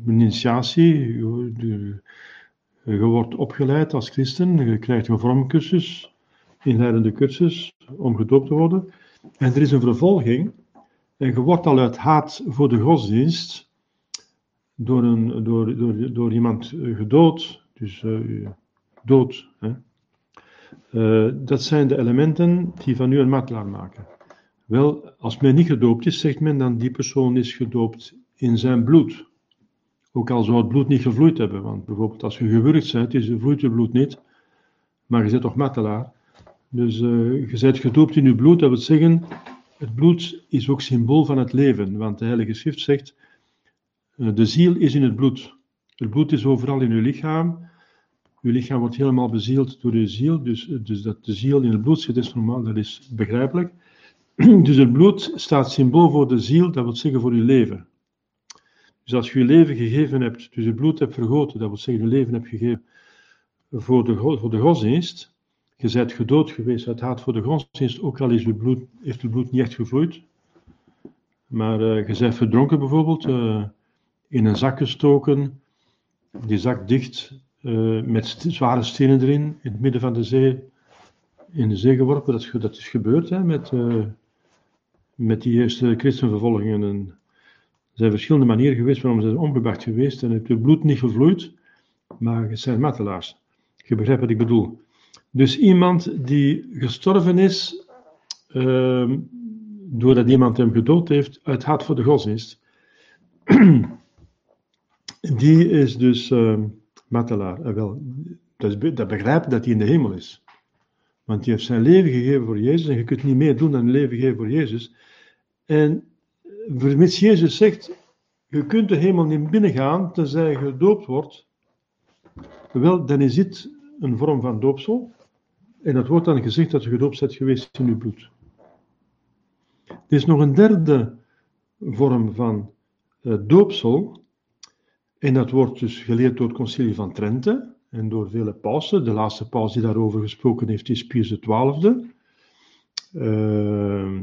initiatie, je, je, wordt opgeleid als christen, je krijgt een vormcursus, inleidende cursus om gedoopt te worden. En er is een vervolging. En je wordt al uit haat voor de godsdienst door, een, door, door, door iemand eh, gedood. Dus uh, dood. Hè. Uh, dat zijn de elementen die van u een matelaar maken. Wel, als men niet gedoopt is, zegt men dan die persoon is gedoopt in zijn bloed. Ook al zou het bloed niet gevloeid hebben. Want bijvoorbeeld als je gewurgd bent, is, vloeit je bloed niet. Maar je zit toch matelaar. Dus je bent gedoopt in je bloed, dat wil zeggen, het bloed is ook symbool van het leven, want de Heilige Schrift zegt, de ziel is in het bloed. Het bloed is overal in uw lichaam. Uw lichaam wordt helemaal bezield door uw ziel, dus, dus dat de ziel in het bloed zit, is normaal, dat is begrijpelijk. Dus het bloed staat symbool voor de ziel, dat wil zeggen voor uw leven. Dus als je je leven gegeven hebt, dus het bloed hebt vergoten, dat wil zeggen je leven hebt gegeven voor de, voor de godsdienst, je bent gedood geweest uit haat voor de godsdienst, ook al is het bloed, heeft het bloed niet echt gevloeid. Maar uh, je bent verdronken bijvoorbeeld, in een zak gestoken, die zak dicht, uh, met zware stenen erin, in het midden van de zee, in de zee geworpen. Dat is, gebeurd hè, met, met die eerste christenvervolgingen. En er zijn verschillende manieren geweest waarom ze zijn onbewacht geweest en het bloed niet gevloeid, maar het zijn martelaars. Je begrijpt wat ik bedoel. Dus iemand die gestorven is uh, doordat iemand hem gedood heeft uit haat voor de godsdienst, die is dus uh, matelaar. Uh, wel, dat, dat begrijpt dat hij in de hemel is. Want hij heeft zijn leven gegeven voor Jezus en je kunt niet meer doen dan een leven geven voor Jezus. En vermits Jezus zegt, je kunt de hemel niet binnengaan tenzij je gedoopt wordt, wel, dan is dit een vorm van doopsel. En dat wordt dan gezegd dat je gedoopt bent geweest in uw bloed. Er is nog een derde vorm van uh, doopsel. En dat wordt dus geleerd door het concilie van Trente en door vele pausen. De laatste paus die daarover gesproken heeft is Pius XII. Uh,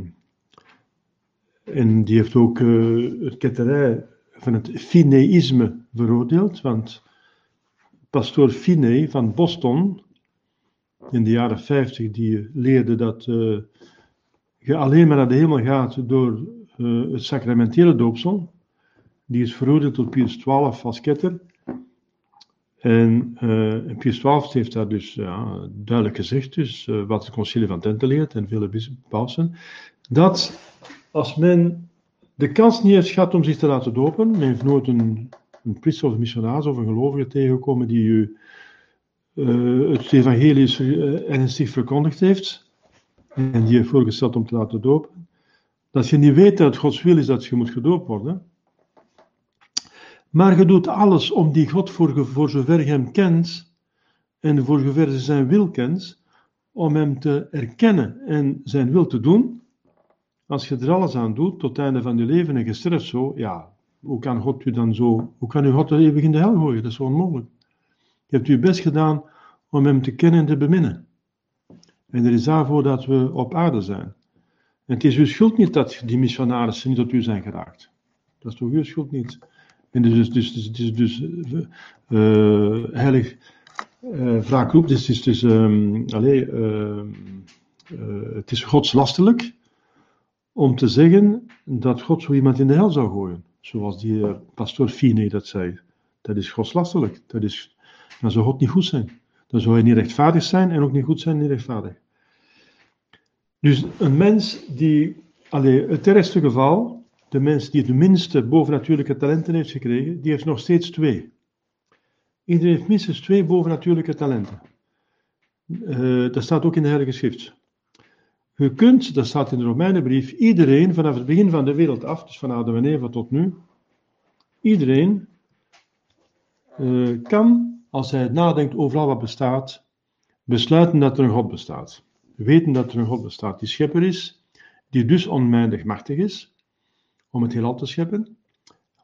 en die heeft ook uh, het ketterij van het Fineïsme veroordeeld, want pastoor Finney van Boston in de jaren 50 die leerde dat uh, je alleen maar naar de hemel gaat door uh, het sacramentele doopsel. Die is veroordeeld tot Pius XII als ketter. En uh, Pius XII heeft daar dus ja, duidelijk gezegd, dus, uh, wat het concilie van Tente leert en vele pausen, dat als men de kans niet heeft gehad om zich te laten dopen, men heeft nooit een, een priester of een missionaris of een gelovige tegengekomen die u uh, het evangelie ernstig verkondigd heeft en die heeft voorgesteld om te laten dopen, dat je niet weet dat het Gods wil is dat je moet gedoopt worden, maar je doet alles om die God voor, voor zover je hem kent en voor zover zijn wil kent, om hem te erkennen en zijn wil te doen. Als je er alles aan doet tot het einde van je leven en je sterft zo, ja, hoe kan God u dan zo, hoe kan u God eeuwig in de hel gooien? Dat is onmogelijk. Je hebt uw best gedaan om hem te kennen en te beminnen. En er is daarvoor dat we op aarde zijn. En het is uw schuld niet dat die missionarissen niet tot u zijn geraakt. Dat is toch uw schuld niet. En dus, dus, dus, dus, dus uh, heilig uh, wraak roept, dus, dus, dus um, allee, uh, het is godslastelijk om te zeggen dat God zo iemand in de hel zou gooien. Zoals die pastoor Fine dat zei. Dat is godslastelijk. Dat is, dan zou God niet goed zijn. Dan zou hij niet rechtvaardig zijn en ook niet goed zijn, niet rechtvaardig. Dus een mens die, allee, het ergste geval, de mens die het minste bovennatuurlijke talenten heeft gekregen, die heeft nog steeds twee. Iedereen heeft minstens twee bovennatuurlijke talenten. Uh, dat staat ook in de Heilige Schrift. Je kunt, dat staat in de Romeinenbrief, iedereen vanaf het begin van de wereld af, dus van Adam en Eva tot nu, iedereen uh, kan, als hij nadenkt over al wat bestaat, besluiten dat er een God bestaat. Weten dat er een God bestaat die schepper is, die dus onmijdig machtig is, om het heelal te scheppen.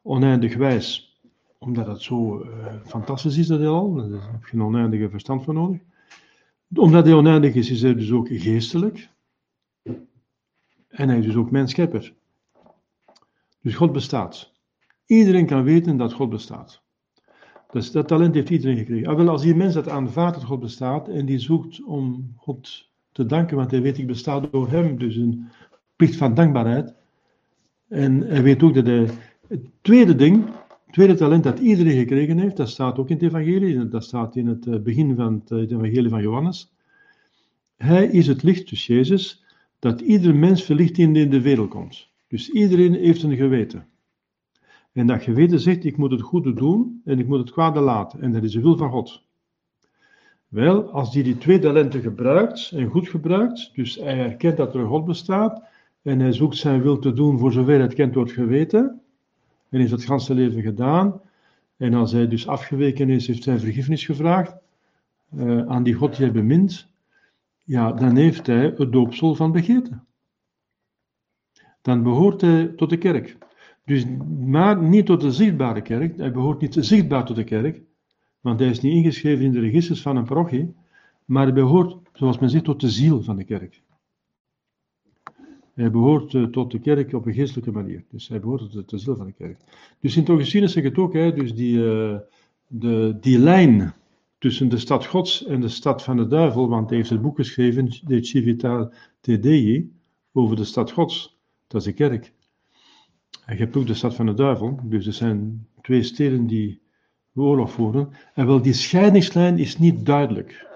Oneindig wijs, omdat het zo uh, fantastisch is, dat heelal. Daar heb je een oneindige verstand voor nodig. Omdat hij oneindig is, is hij dus ook geestelijk. En hij is dus ook mijn schepper. Dus God bestaat. Iedereen kan weten dat God bestaat. Dus dat talent heeft iedereen gekregen. Ah, wel, als die mens dat aanvaardt dat God bestaat en die zoekt om God te danken, want hij weet ik besta door hem, dus een plicht van dankbaarheid, en hij weet ook dat hij, het tweede ding, het tweede talent dat iedereen gekregen heeft, dat staat ook in het evangelie, dat staat in het eh, begin van het, eh, evangelie van Johannes. Hij is het licht, dus Jezus, dat ieder mens verlicht in de wereld komt. Dus iedereen heeft een geweten. En dat geweten zegt, ik moet het goede doen en ik moet het kwade laten. En dat is de wil van God. Wel, als die die twee talenten gebruikt en goed gebruikt, dus hij erkent dat er God bestaat, en hij zoekt zijn wil te doen voor zover het kent wordt geweten. En heeft het ganse leven gedaan. En als hij dus afgeweken is, heeft hij vergiffenis gevraagd uh, aan die God die hij bemint. Ja, dan heeft hij het doopsel van begeerte. Dan behoort hij tot de kerk. Dus, maar niet tot de zichtbare kerk. Hij behoort niet zichtbaar tot de kerk. Want hij is niet ingeschreven in de registers van een parochie. Maar hij behoort, zoals men zegt, tot de ziel van de kerk. Hij behoort uh, tot de kerk op een geestelijke manier. Dus hij behoort tot de ziel van de kerk. Dus Sint Augustinus zegt het ook, hè, dus die, uh, de, die lijn tussen de stad Gods en de stad van de duivel, want hij heeft het boek geschreven, De Civitate Dei, over de stad Gods. Dat is de kerk. En je hebt ook de stad van de duivel, dus er zijn twee steden die oorlog voeren. En wel, die scheidingslijn is niet duidelijk.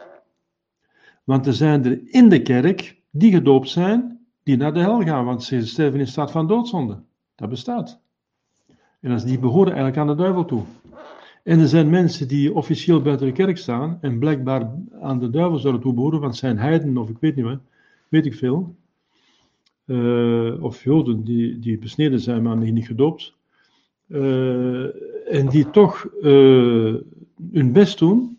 Want er zijn er in de kerk die gedoopt zijn die naar de hel gaan, want ze sterven in staat van doodzonde. Dat bestaat. En die behoren eigenlijk aan de duivel toe. En er zijn mensen die officieel buiten de kerk staan en blijkbaar aan de duivel zouden toebehoren, want zijn heiden of ik weet niet wat, weet ik veel. Uh, of joden die, die besneden zijn, maar niet gedoopt. Uh, en die toch uh, hun best doen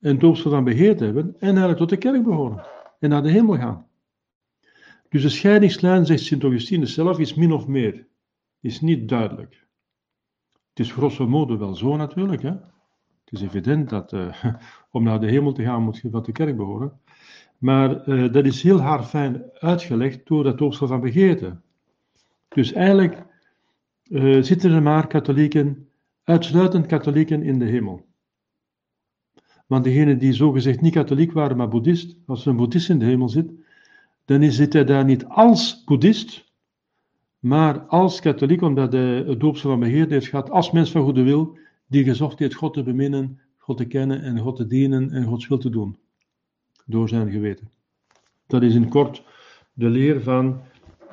en doopsel van beheerd hebben en eigenlijk tot de kerk behoren en naar de hemel gaan. Dus de scheidingslijn, zegt Sint Augustinus zelf, is min of meer. Is niet duidelijk. Het is grosso modo wel zo natuurlijk. Hè? Het is evident dat uh, om naar de hemel te gaan moet je van de kerk behoren. Maar uh, dat is heel haarfijn uitgelegd door dat doopsel van begeerte. Dus eigenlijk uh, zitten er maar katholieken, uitsluitend katholieken in de hemel. Want degenen die zogezegd niet katholiek waren, maar boeddhist, als er een boeddhist in de hemel zit, dan zit hij daar niet als boeddhist, maar als katholiek, omdat hij het doopsel van beheer heeft gehad, als mens van goede wil, die gezocht heeft God te beminnen, God te kennen en God te dienen en Gods wil te doen. Door zijn geweten. Dat is in kort de leer van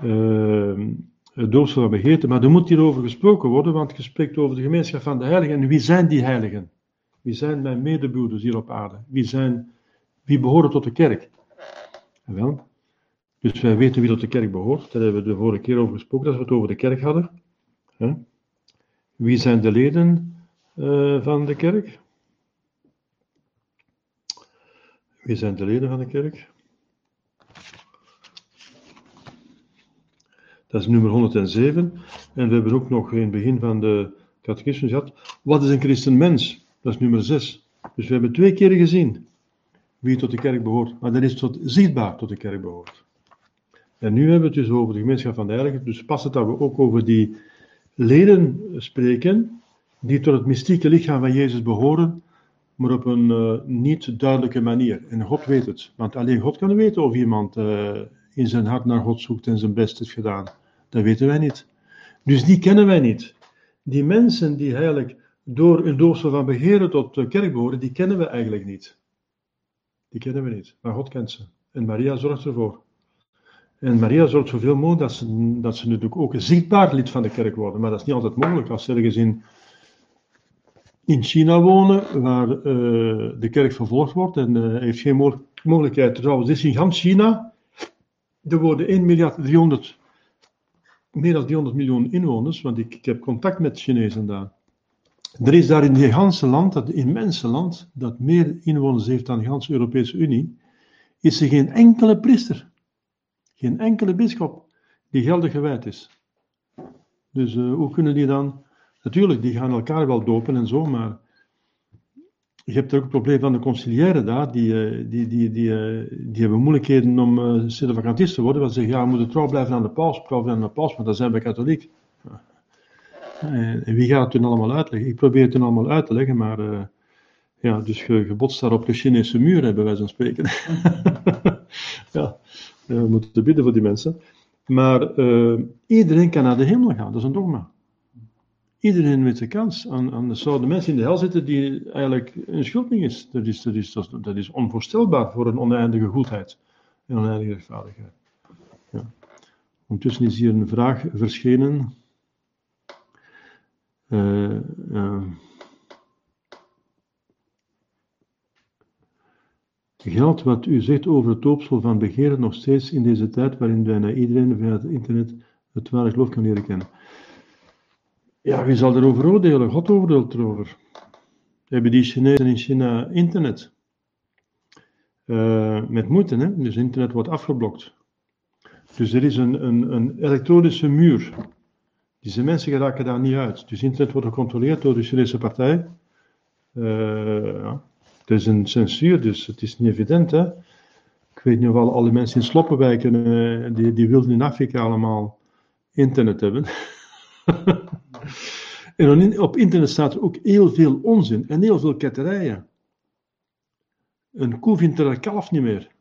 uh, het doopsel van begeerte. Maar er moet hierover gesproken worden, want je spreekt over de gemeenschap van de heiligen. En wie zijn die heiligen? Wie zijn mijn medebroeders hier op aarde? Wie, zijn, wie behoren tot de kerk? Wel, dus wij weten wie tot de kerk behoort. Daar hebben we de vorige keer over gesproken, dat we het over de kerk hadden. Wie zijn de leden uh, van de kerk? Wie zijn de leden van de kerk? Dat is nummer 107. En we hebben ook nog in het begin van de catechismus gehad. Wat is een christenmens? Dat is nummer 6. Dus we hebben twee keren gezien wie tot de kerk behoort. Maar dat is tot, zichtbaar tot de kerk behoort. En nu hebben we het dus over de gemeenschap van de heiligen. Dus past het dat we ook over die leden spreken, die tot het mystieke lichaam van Jezus behoren, maar op een uh, niet duidelijke manier. En God weet het. Want alleen God kan weten of iemand uh, in zijn hart naar God zoekt en zijn best heeft gedaan. Dat weten wij niet. Dus die kennen wij niet. Die mensen die eigenlijk door een doopsel van begeren tot de kerk behoren, die kennen we eigenlijk niet. Die kennen we niet, maar God kent ze. En Maria zorgt ervoor. En Maria zorgt zoveel mogelijk dat ze, dat ze natuurlijk ook een zichtbaar lid van de kerk worden. Maar dat is niet altijd mogelijk. Als ze ergens in, in China wonen, waar uh, de kerk vervolgd wordt en uh, heeft geen mogelijkheid. Trouwens, dit is in ganz China. Er worden 1 miljard 300, meer dan 300 miljoen inwoners, want ik, ik heb contact met Chinezen daar. Er is daar in dit ganse land, dat immense land, dat meer inwoners heeft dan de ganse Europese Unie, is er geen enkele priester, geen enkele bischop die geldig gewijd is. Dus uh, hoe kunnen die dan, natuurlijk, die gaan elkaar wel dopen en zo, maar je hebt ook het probleem van de conciliëren daar, die, uh, die, die, die, uh, die hebben moeilijkheden om uh, te worden, want ze zeggen, ja, we moeten trouw blijven aan de paus, trouw blijven aan de paus, maar dan zijn we katholiek. En wie gaat het toen allemaal uitleggen? Ik probeer het toen allemaal uit te leggen, maar uh, ja, dus je, je botst daar op de Chinese muur, hebben wij zo'n spreken. ja, we moeten bidden voor die mensen. Maar uh, iedereen kan naar de hemel gaan, dat is een dogma. Iedereen met de kans. Aan zouden mensen in de hel zitten die eigenlijk een schuld niet is. Dat is, dat is, dat is, onvoorstelbaar voor een oneindige goedheid en oneindige rechtvaardigheid. Ja. Ondertussen is hier een vraag verschenen. Uh, geldt wat u zegt over het doopsel van begeren nog steeds in deze tijd waarin bijna iedereen via het internet het ware geloof kan leren kennen? Ja, wie zal erover oordelen? God oordeelt erover. Hebben die Chinezen in China internet? Uh, met moeite, hè? Dus internet wordt afgeblokt. Dus er is een, een, een elektronische muur deze mensen geraken daar niet uit. Dus internet wordt gecontroleerd door de Chinese partij. Uh, ja. Het is een censuur, dus het is niet evident. Hè? Ik weet of al alle mensen in sloppenwijken, uh, die, die wilden in Afrika allemaal internet hebben. en op internet staat er ook heel veel onzin en heel veel ketterijen. Een koe vindt er een kalf niet meer.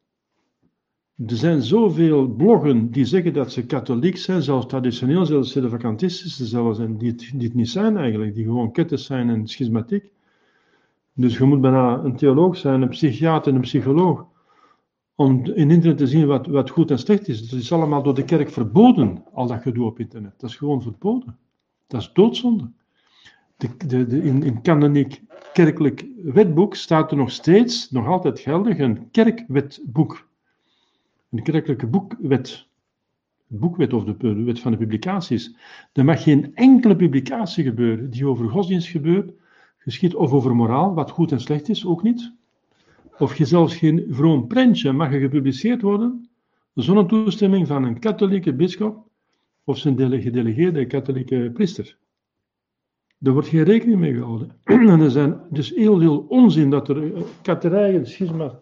Er zijn zoveel bloggen die zeggen dat ze katholiek zijn, zelfs traditioneel, zelfs de vakantistische zelfs, en die, die het niet zijn eigenlijk, die gewoon ketters zijn en schismatiek. Dus je moet bijna een theoloog zijn, een psychiater en een psycholoog, om in internet te zien wat, wat goed en slecht is. Dat is allemaal door de kerk verboden, al dat gedoe op internet. Dat is gewoon verboden. Dat is doodzonde. De, de, de, in, in kanoniek kerkelijk wetboek staat er nog steeds, nog altijd geldig, een kerkwetboek een kerkelijke boekwet, boekwet of de wet van de publicaties, er mag geen enkele publicatie gebeuren die over godsdienst gebeurt, geschiet of over moraal, wat goed en slecht is, ook niet. Of je zelfs geen vroom prentje mag gepubliceerd worden zonder toestemming van een katholieke bischop of zijn gedelegeerde katholieke priester. Er wordt geen rekening mee gehouden. En er zijn dus heel veel onzin dat er eh, katterijen, schisma,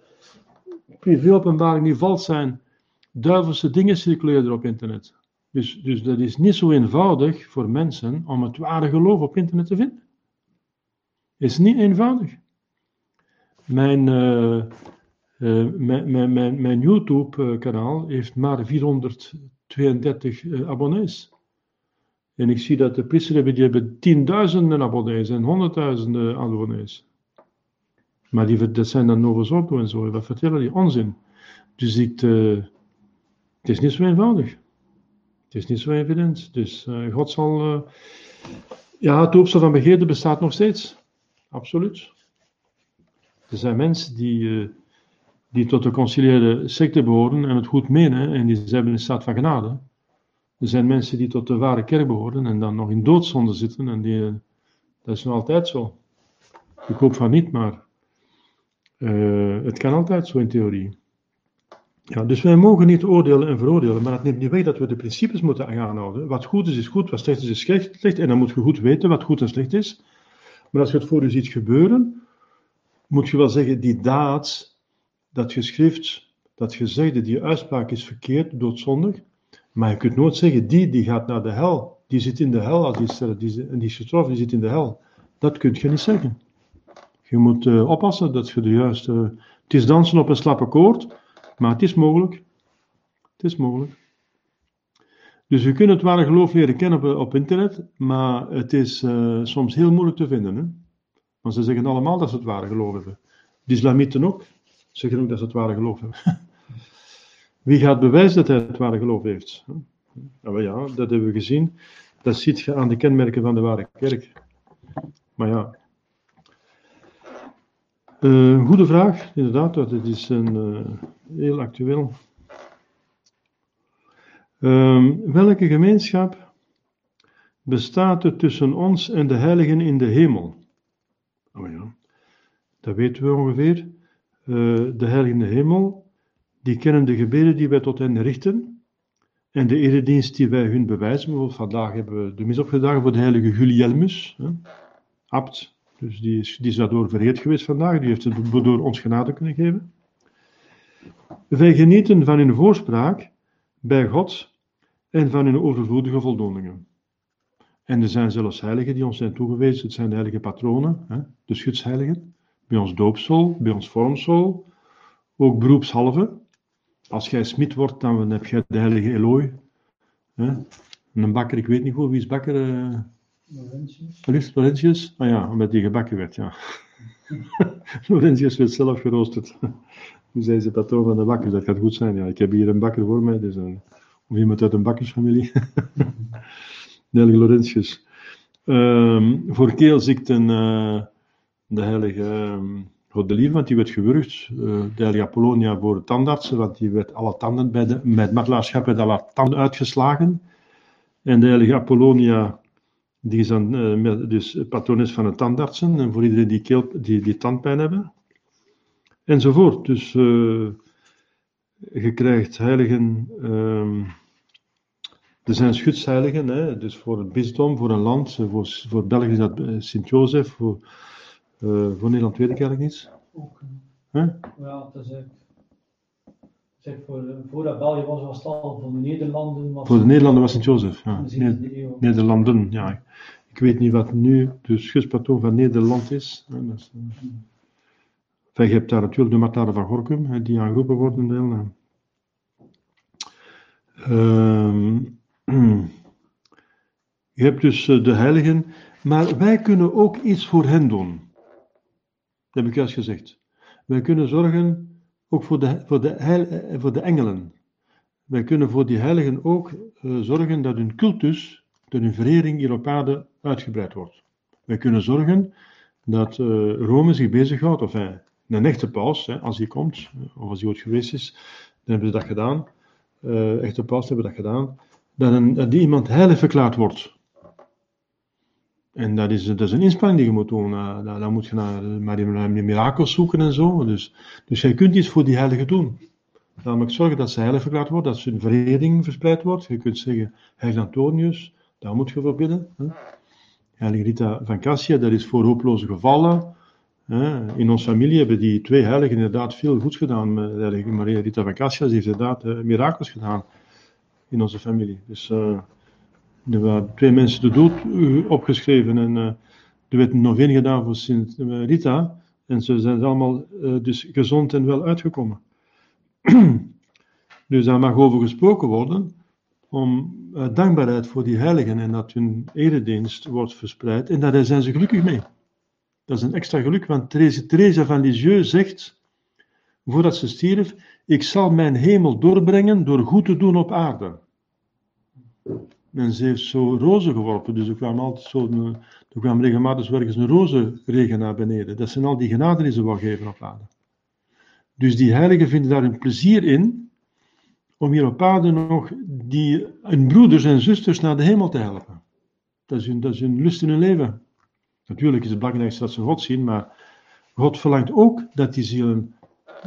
privéopenbaring die vals zijn, duivelse dingen circuleren er op internet. Dus, dus dat is niet zo eenvoudig voor mensen om het ware geloof op internet te vinden. Is niet eenvoudig. Mijn, uh, uh, mijn, mijn, mijn, mijn YouTube-kanaal heeft maar 432 uh, abonnees. En ik zie dat de priesters hebben, die hebben tienduizenden abonnees en honderdduizenden abonnees. Maar die, dat zijn dan Novus Ordo en zo. Wat vertellen die? Onzin. Dus ik, het is niet zo eenvoudig. Het is niet zo evident. Dus God zal. Ja, het opstel van begeerte bestaat nog steeds. Absoluut. Er zijn mensen die, die tot de conciliëre secte behoren en het goed menen en die hebben in staat van genade. Er zijn mensen die tot de ware kerk behoren en dan nog in doodzonde zitten en die, dat is nog altijd zo. Ik hoop van niet, maar uh, het kan altijd zo in theorie. Ja, dus wij mogen niet oordelen en veroordelen, maar dat neemt niet weg dat we de principes moeten aanhouden. Wat goed is, is goed, wat slecht is, is slecht. En dan moet je goed weten wat goed en slecht is. Maar als je het voor je ziet gebeuren, moet je wel zeggen, die daad, dat geschrift, dat gezegde, die uitspraak is verkeerd, doodzondig. Maar je kunt nooit zeggen, die, die gaat naar de hel. Die zit in de hel als die die, die is getroffen, die zit in de hel. Dat kun je niet zeggen. Je moet uh, oppassen dat je de juiste. het is dansen op een slappe koord, maar het is mogelijk. Het is mogelijk. Dus je kunt het ware geloof leren kennen op, internet, maar het is uh, soms heel moeilijk te vinden. Hè? Want ze zeggen allemaal dat ze het ware geloof hebben. De islamieten ook zeggen ook dat ze het ware geloof hebben. Wie gaat bewijzen dat hij het ware geloof heeft? Nou ja, dat hebben we gezien. Dat ziet je aan de kenmerken van de ware kerk. Maar ja, uh, goede vraag, inderdaad. Dat is een, uh, heel actueel. Uh, welke gemeenschap bestaat er tussen ons en de heiligen in de hemel? Oh ja, dat weten we ongeveer. Uh, de heiligen in de hemel, die kennen de gebeden die wij tot hen richten. En de eredienst die wij hun bewijzen. Bijvoorbeeld vandaag hebben we de mis opgedragen voor de heilige Julielmus, hè, abt dus die is, die is daardoor verheerd geweest vandaag, die heeft het door ons genade kunnen geven. Wij genieten van hun voorspraak bij God en van hun overvloedige voldoeningen. En er zijn zelfs heiligen die ons zijn toegewezen, het zijn de heilige patronen, hè, de schutsheiligen, bij ons doopsel, bij ons vormsel, ook beroepshalve. Als jij smid wordt, dan heb jij de heilige Eloi. Hè. Een bakker, ik weet niet hoe, wie is bakker? Uh, Laurentius. Laurentius? Ah ja, omdat die gebakken werd, ja. Laurentius werd zelf geroosterd. Nu zei ze patroon van de bakker, dat gaat goed zijn. Ja, ik heb hier een bakker voor mij, dus een, of iemand uit een bakkersfamilie. de heilige Laurentius. Um, voor keelziekten uh, de heilige um, Godelier, want die werd gewurgd. Uh, de heilige Apollonia voor tandartsen, want die werd alle tanden bij de, met martelaarschap werd alle tanden uitgeslagen. En de heilige Apollonia die is dan uh, dus patroon is van de tandartsen en voor iedereen die, keel, die, die tandpijn hebben. Enzovoort. Dus je krijgt heiligen. Um, er zijn schutsheiligen, hè, dus voor het bisdom, voor een land. Voor, voor België is dat eh, Sint-Jozef, voor, uh, voor Nederland weet ik eigenlijk niets. Ook. Huh? Ja, dat is Zeg, voor, voordat België was, was het al voor de Nederlanden. Was voor de Nederlanden was Sint-Jozef. Ja. Nederlanden, ja. Ik weet niet wat nu de schutspatroon van Nederland is. Dat is je hebt daar natuurlijk de Martaren van Gorkum, die aangeroepen worden. Deel. Uh, je hebt dus eh, de heiligen, maar wij kunnen ook iets voor hen doen. Dat heb ik juist gezegd. Wij kunnen zorgen ook voor de, voor de, heil, eh, voor de engelen. Wij kunnen voor die heiligen ook uh, zorgen dat hun cultus, dat hun verering hier op aarde uitgebreid wordt. Wij kunnen zorgen dat Rome zich bezighoudt, of uh, een echte paus, hè, als hij komt, of als hij ooit geweest is, dan hebben ze dat gedaan. echte paus hebben dat gedaan. Dat, een, dat die iemand heilig verklaard wordt. En dat is, een inspanning die je moet doen. Uh, dan, moet je naar, naar, die, naar die mirakels zoeken en zo. Dus, dus jij kunt iets voor die heiligen doen. Namelijk zorgen dat ze heilig verklaard wordt, dat hun verering verspreid wordt. Je kunt zeggen, heilige Antonius, daar moet je voor bidden. Hè. Heilige Rita van Cassia, dat is voor hopeloze gevallen. In onze familie hebben die twee heiligen inderdaad veel goeds gedaan. Heilige Maria Rita van Cassia, ze heeft inderdaad uh, mirakels gedaan in onze familie. Dus... Uh, er waren twee mensen de dood eh, opgeschreven en er werd nog één gedaan voor Sint eh, Rita. En ze zijn allemaal dus gezond en wel uitgekomen. dus daar mag over gesproken worden om dankbaarheid voor die heiligen en dat hun eredienst wordt verspreid. En daar zijn ze gelukkig mee. Dat is een extra geluk, want Therese van Lisieux zegt, voordat ze stierf, ik zal mijn hemel doorbrengen door goed te doen op aarde. En ze heeft zo rozen geworpen, dus er kwam altijd zo, er kwam regelmatig ergens een rozenregen naar beneden. Dat zijn al die genade die ze wil geven op aarde. Dus die heiligen vinden daar een plezier in, om hier op aarde nog die, hun broeders en zusters naar de hemel te helpen. Dat is dat is hun lust in hun leven. Natuurlijk is het belangrijkste dat ze God zien, maar God verlangt ook dat die zielen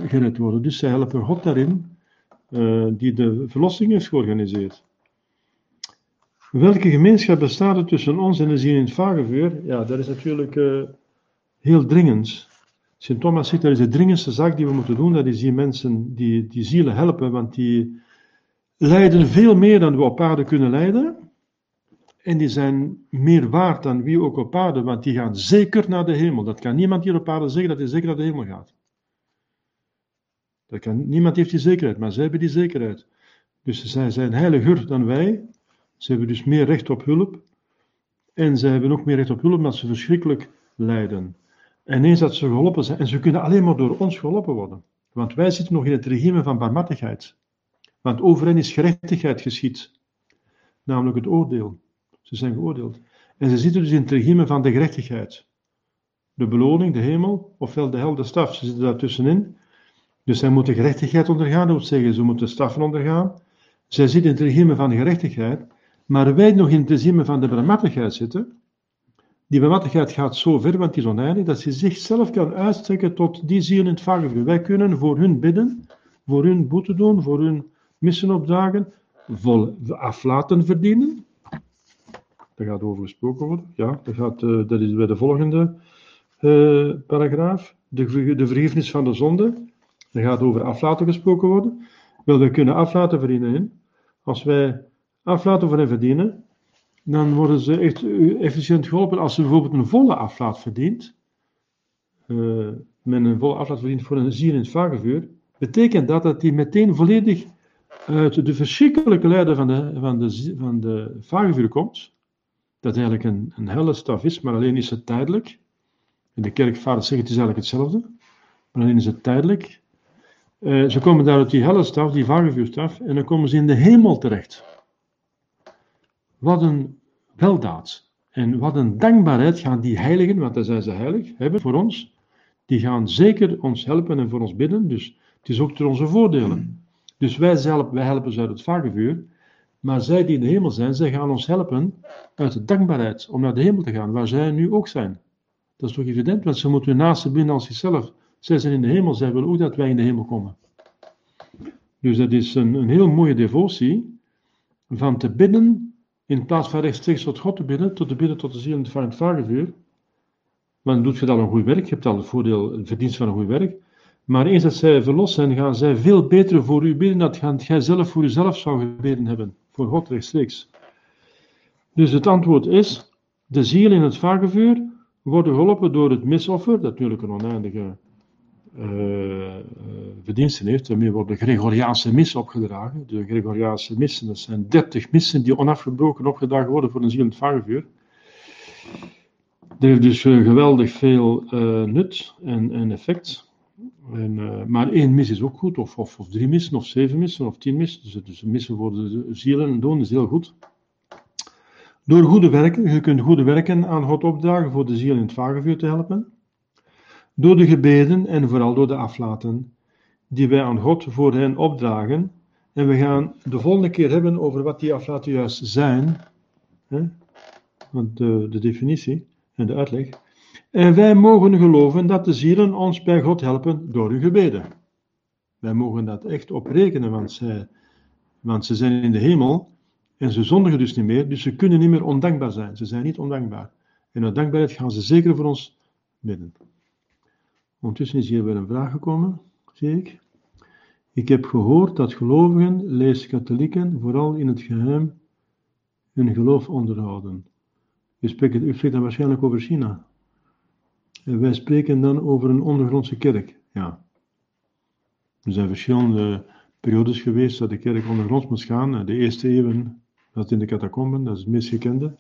gered worden. Dus zij helpen God daarin, uh, die de verlossing heeft georganiseerd. Welke gemeenschap bestaat er tussen ons en de ziel in het vagevuur? Ja, dat is natuurlijk uh, heel dringend. Sint Thomas zegt dat is de dringendste zaak die we moeten doen, dat is die mensen, die, die zielen helpen, want die lijden veel meer dan we op aarde kunnen lijden. En die zijn meer waard dan wie ook op aarde, want die gaan zeker naar de hemel. Dat kan niemand hier op aarde zeggen dat hij zeker naar de hemel gaat. Dat kan, niemand heeft die zekerheid, maar zij hebben die zekerheid. Dus zij zijn heiliger dan wij. Ze hebben dus meer recht op hulp. En zij hebben ook meer recht op hulp omdat ze verschrikkelijk lijden. En eens dat ze geholpen zijn, en ze kunnen alleen maar door ons geholpen worden. Want wij zitten nog in het regime van barmhartigheid. Want over hen is gerechtigheid geschied. Namelijk het oordeel. Ze zijn geoordeeld. En ze zitten dus in het regime van de gerechtigheid. De beloning, de hemel, ofwel de hel, de staf. Ze zitten daartussenin. Dus zij moeten gerechtigheid ondergaan, dat wil zeggen, ze moeten straffen ondergaan. Zij zitten in het regime van de gerechtigheid, maar wij nog in het regime van de barmhartigheid zitten. Die barmhartigheid gaat zo ver, want die is oneindig, dat ze zichzelf kan uitstrekken tot die ziel in het vagevuur. Wij kunnen voor hun bidden, voor hun boete doen, voor hun missen opdagen, aflaten verdienen. Daar gaat over gesproken worden. Ja, dat, gaat, uh, dat is bij de volgende uh, paragraaf. De, de vergiffenis van de zonde. Er gaat over aflaten gesproken worden. Wel, we kunnen aflaten verdienen. Als wij aflaten voor hen verdienen, dan worden ze echt efficiënt geholpen. Als ze bijvoorbeeld een volle aflaat verdient, uh, men een volle aflaat verdient voor een ziel in het vagevuur, betekent dat dat die meteen volledig uit de verschrikkelijke lijden van de, van de, van de vagevuur komt. Dat eigenlijk een, een helle staf is, maar alleen is het tijdelijk. In de kerkvaders zeggen het is eigenlijk hetzelfde, maar alleen is het tijdelijk. Uh, ze komen daar uit die helle staf, die vagevuurstaf, en dan komen ze in de hemel terecht. Wat een weldaad. En wat een dankbaarheid gaan die heiligen, want dan zijn ze heilig, hebben voor ons. Die gaan zeker ons helpen en voor ons bidden. Dus het is ook ter onze voordelen. Dus wij, zelf, wij helpen ze uit het vagevuur. Maar zij die in de hemel zijn, zij gaan ons helpen uit de dankbaarheid om naar de hemel te gaan, waar zij nu ook zijn. Dat is toch evident, want ze moeten hun naasten binnen als zichzelf. Zij zijn in de hemel, zij willen ook dat wij in de hemel komen. Dus dat is een, een heel mooie devotie van te bidden, in plaats van rechtstreeks tot God te bidden, tot te bidden tot de ziel van het vagevuur. Want doet je dan een goed werk, je hebt al het voordeel, het verdienst van een goed werk. Maar eens dat zij verlost zijn, gaan zij veel beter voor u bidden dan jij zelf voor uzelf zou gebeden hebben. Voor God rechtstreeks. Dus het antwoord is, de ziel in het vagevuur worden geholpen door het misoffer, dat natuurlijk een oneindige uh, heeft. Daarmee wordt de Gregoriaanse mis opgedragen. De Gregoriaanse missen, dat zijn dertig missen die onafgebroken opgedragen worden voor een ziel in het vagevuur. Dat heeft dus uh, geweldig veel nut en, en effect. En, maar één mis is ook goed, of, of, of, drie missen, of zeven missen, of tien missen. Dus, dus missen voor de zielen en doen is heel goed. Door goede werken, je kunt goede werken aan God opdragen voor de ziel in het vagevuur te helpen door de gebeden en vooral door de aflaten die wij aan God voor hen opdragen. En we gaan de volgende keer hebben over wat die aflaten juist zijn. Hè? Want de definitie en de uitleg. En wij mogen geloven dat de zielen ons bij God helpen door hun gebeden. Wij mogen dat echt oprekenen, want, zij, want ze zijn in de hemel en ze zondigen dus niet meer, dus ze kunnen niet meer ondankbaar zijn. Ze zijn niet ondankbaar. En uit dankbaarheid gaan ze zeker voor ons bidden. Ondertussen is hier weer een vraag gekomen, zie ik. Ik heb gehoord dat gelovigen, lees katholieken, vooral in het geheim hun geloof onderhouden. U spreekt, u spreekt dan waarschijnlijk over China. Wij spreken dan over een ondergrondse kerk. Ja. Er zijn verschillende periodes geweest dat de kerk ondergronds moest gaan. De eerste eeuwen, dat in de catacomben, dat is het meest gekende.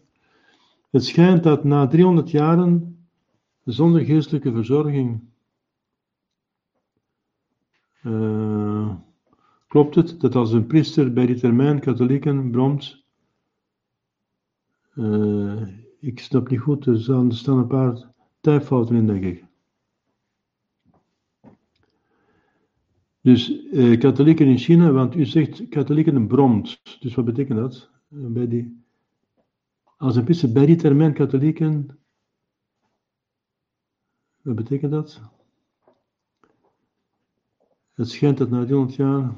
Het schijnt dat na 300 jaren zonder geestelijke verzorging uh, klopt het dat als een priester bij die termijn katholieken bromt, uh, ik snap niet goed, er staan een paar tijdfouten in, denk ik. Dus uh, katholieken in China, want u zegt katholieken bromt, dus wat betekent dat? bij die, als een priester bij die termijn katholieken, wat betekent dat? Het schijnt dat na 300 jaar.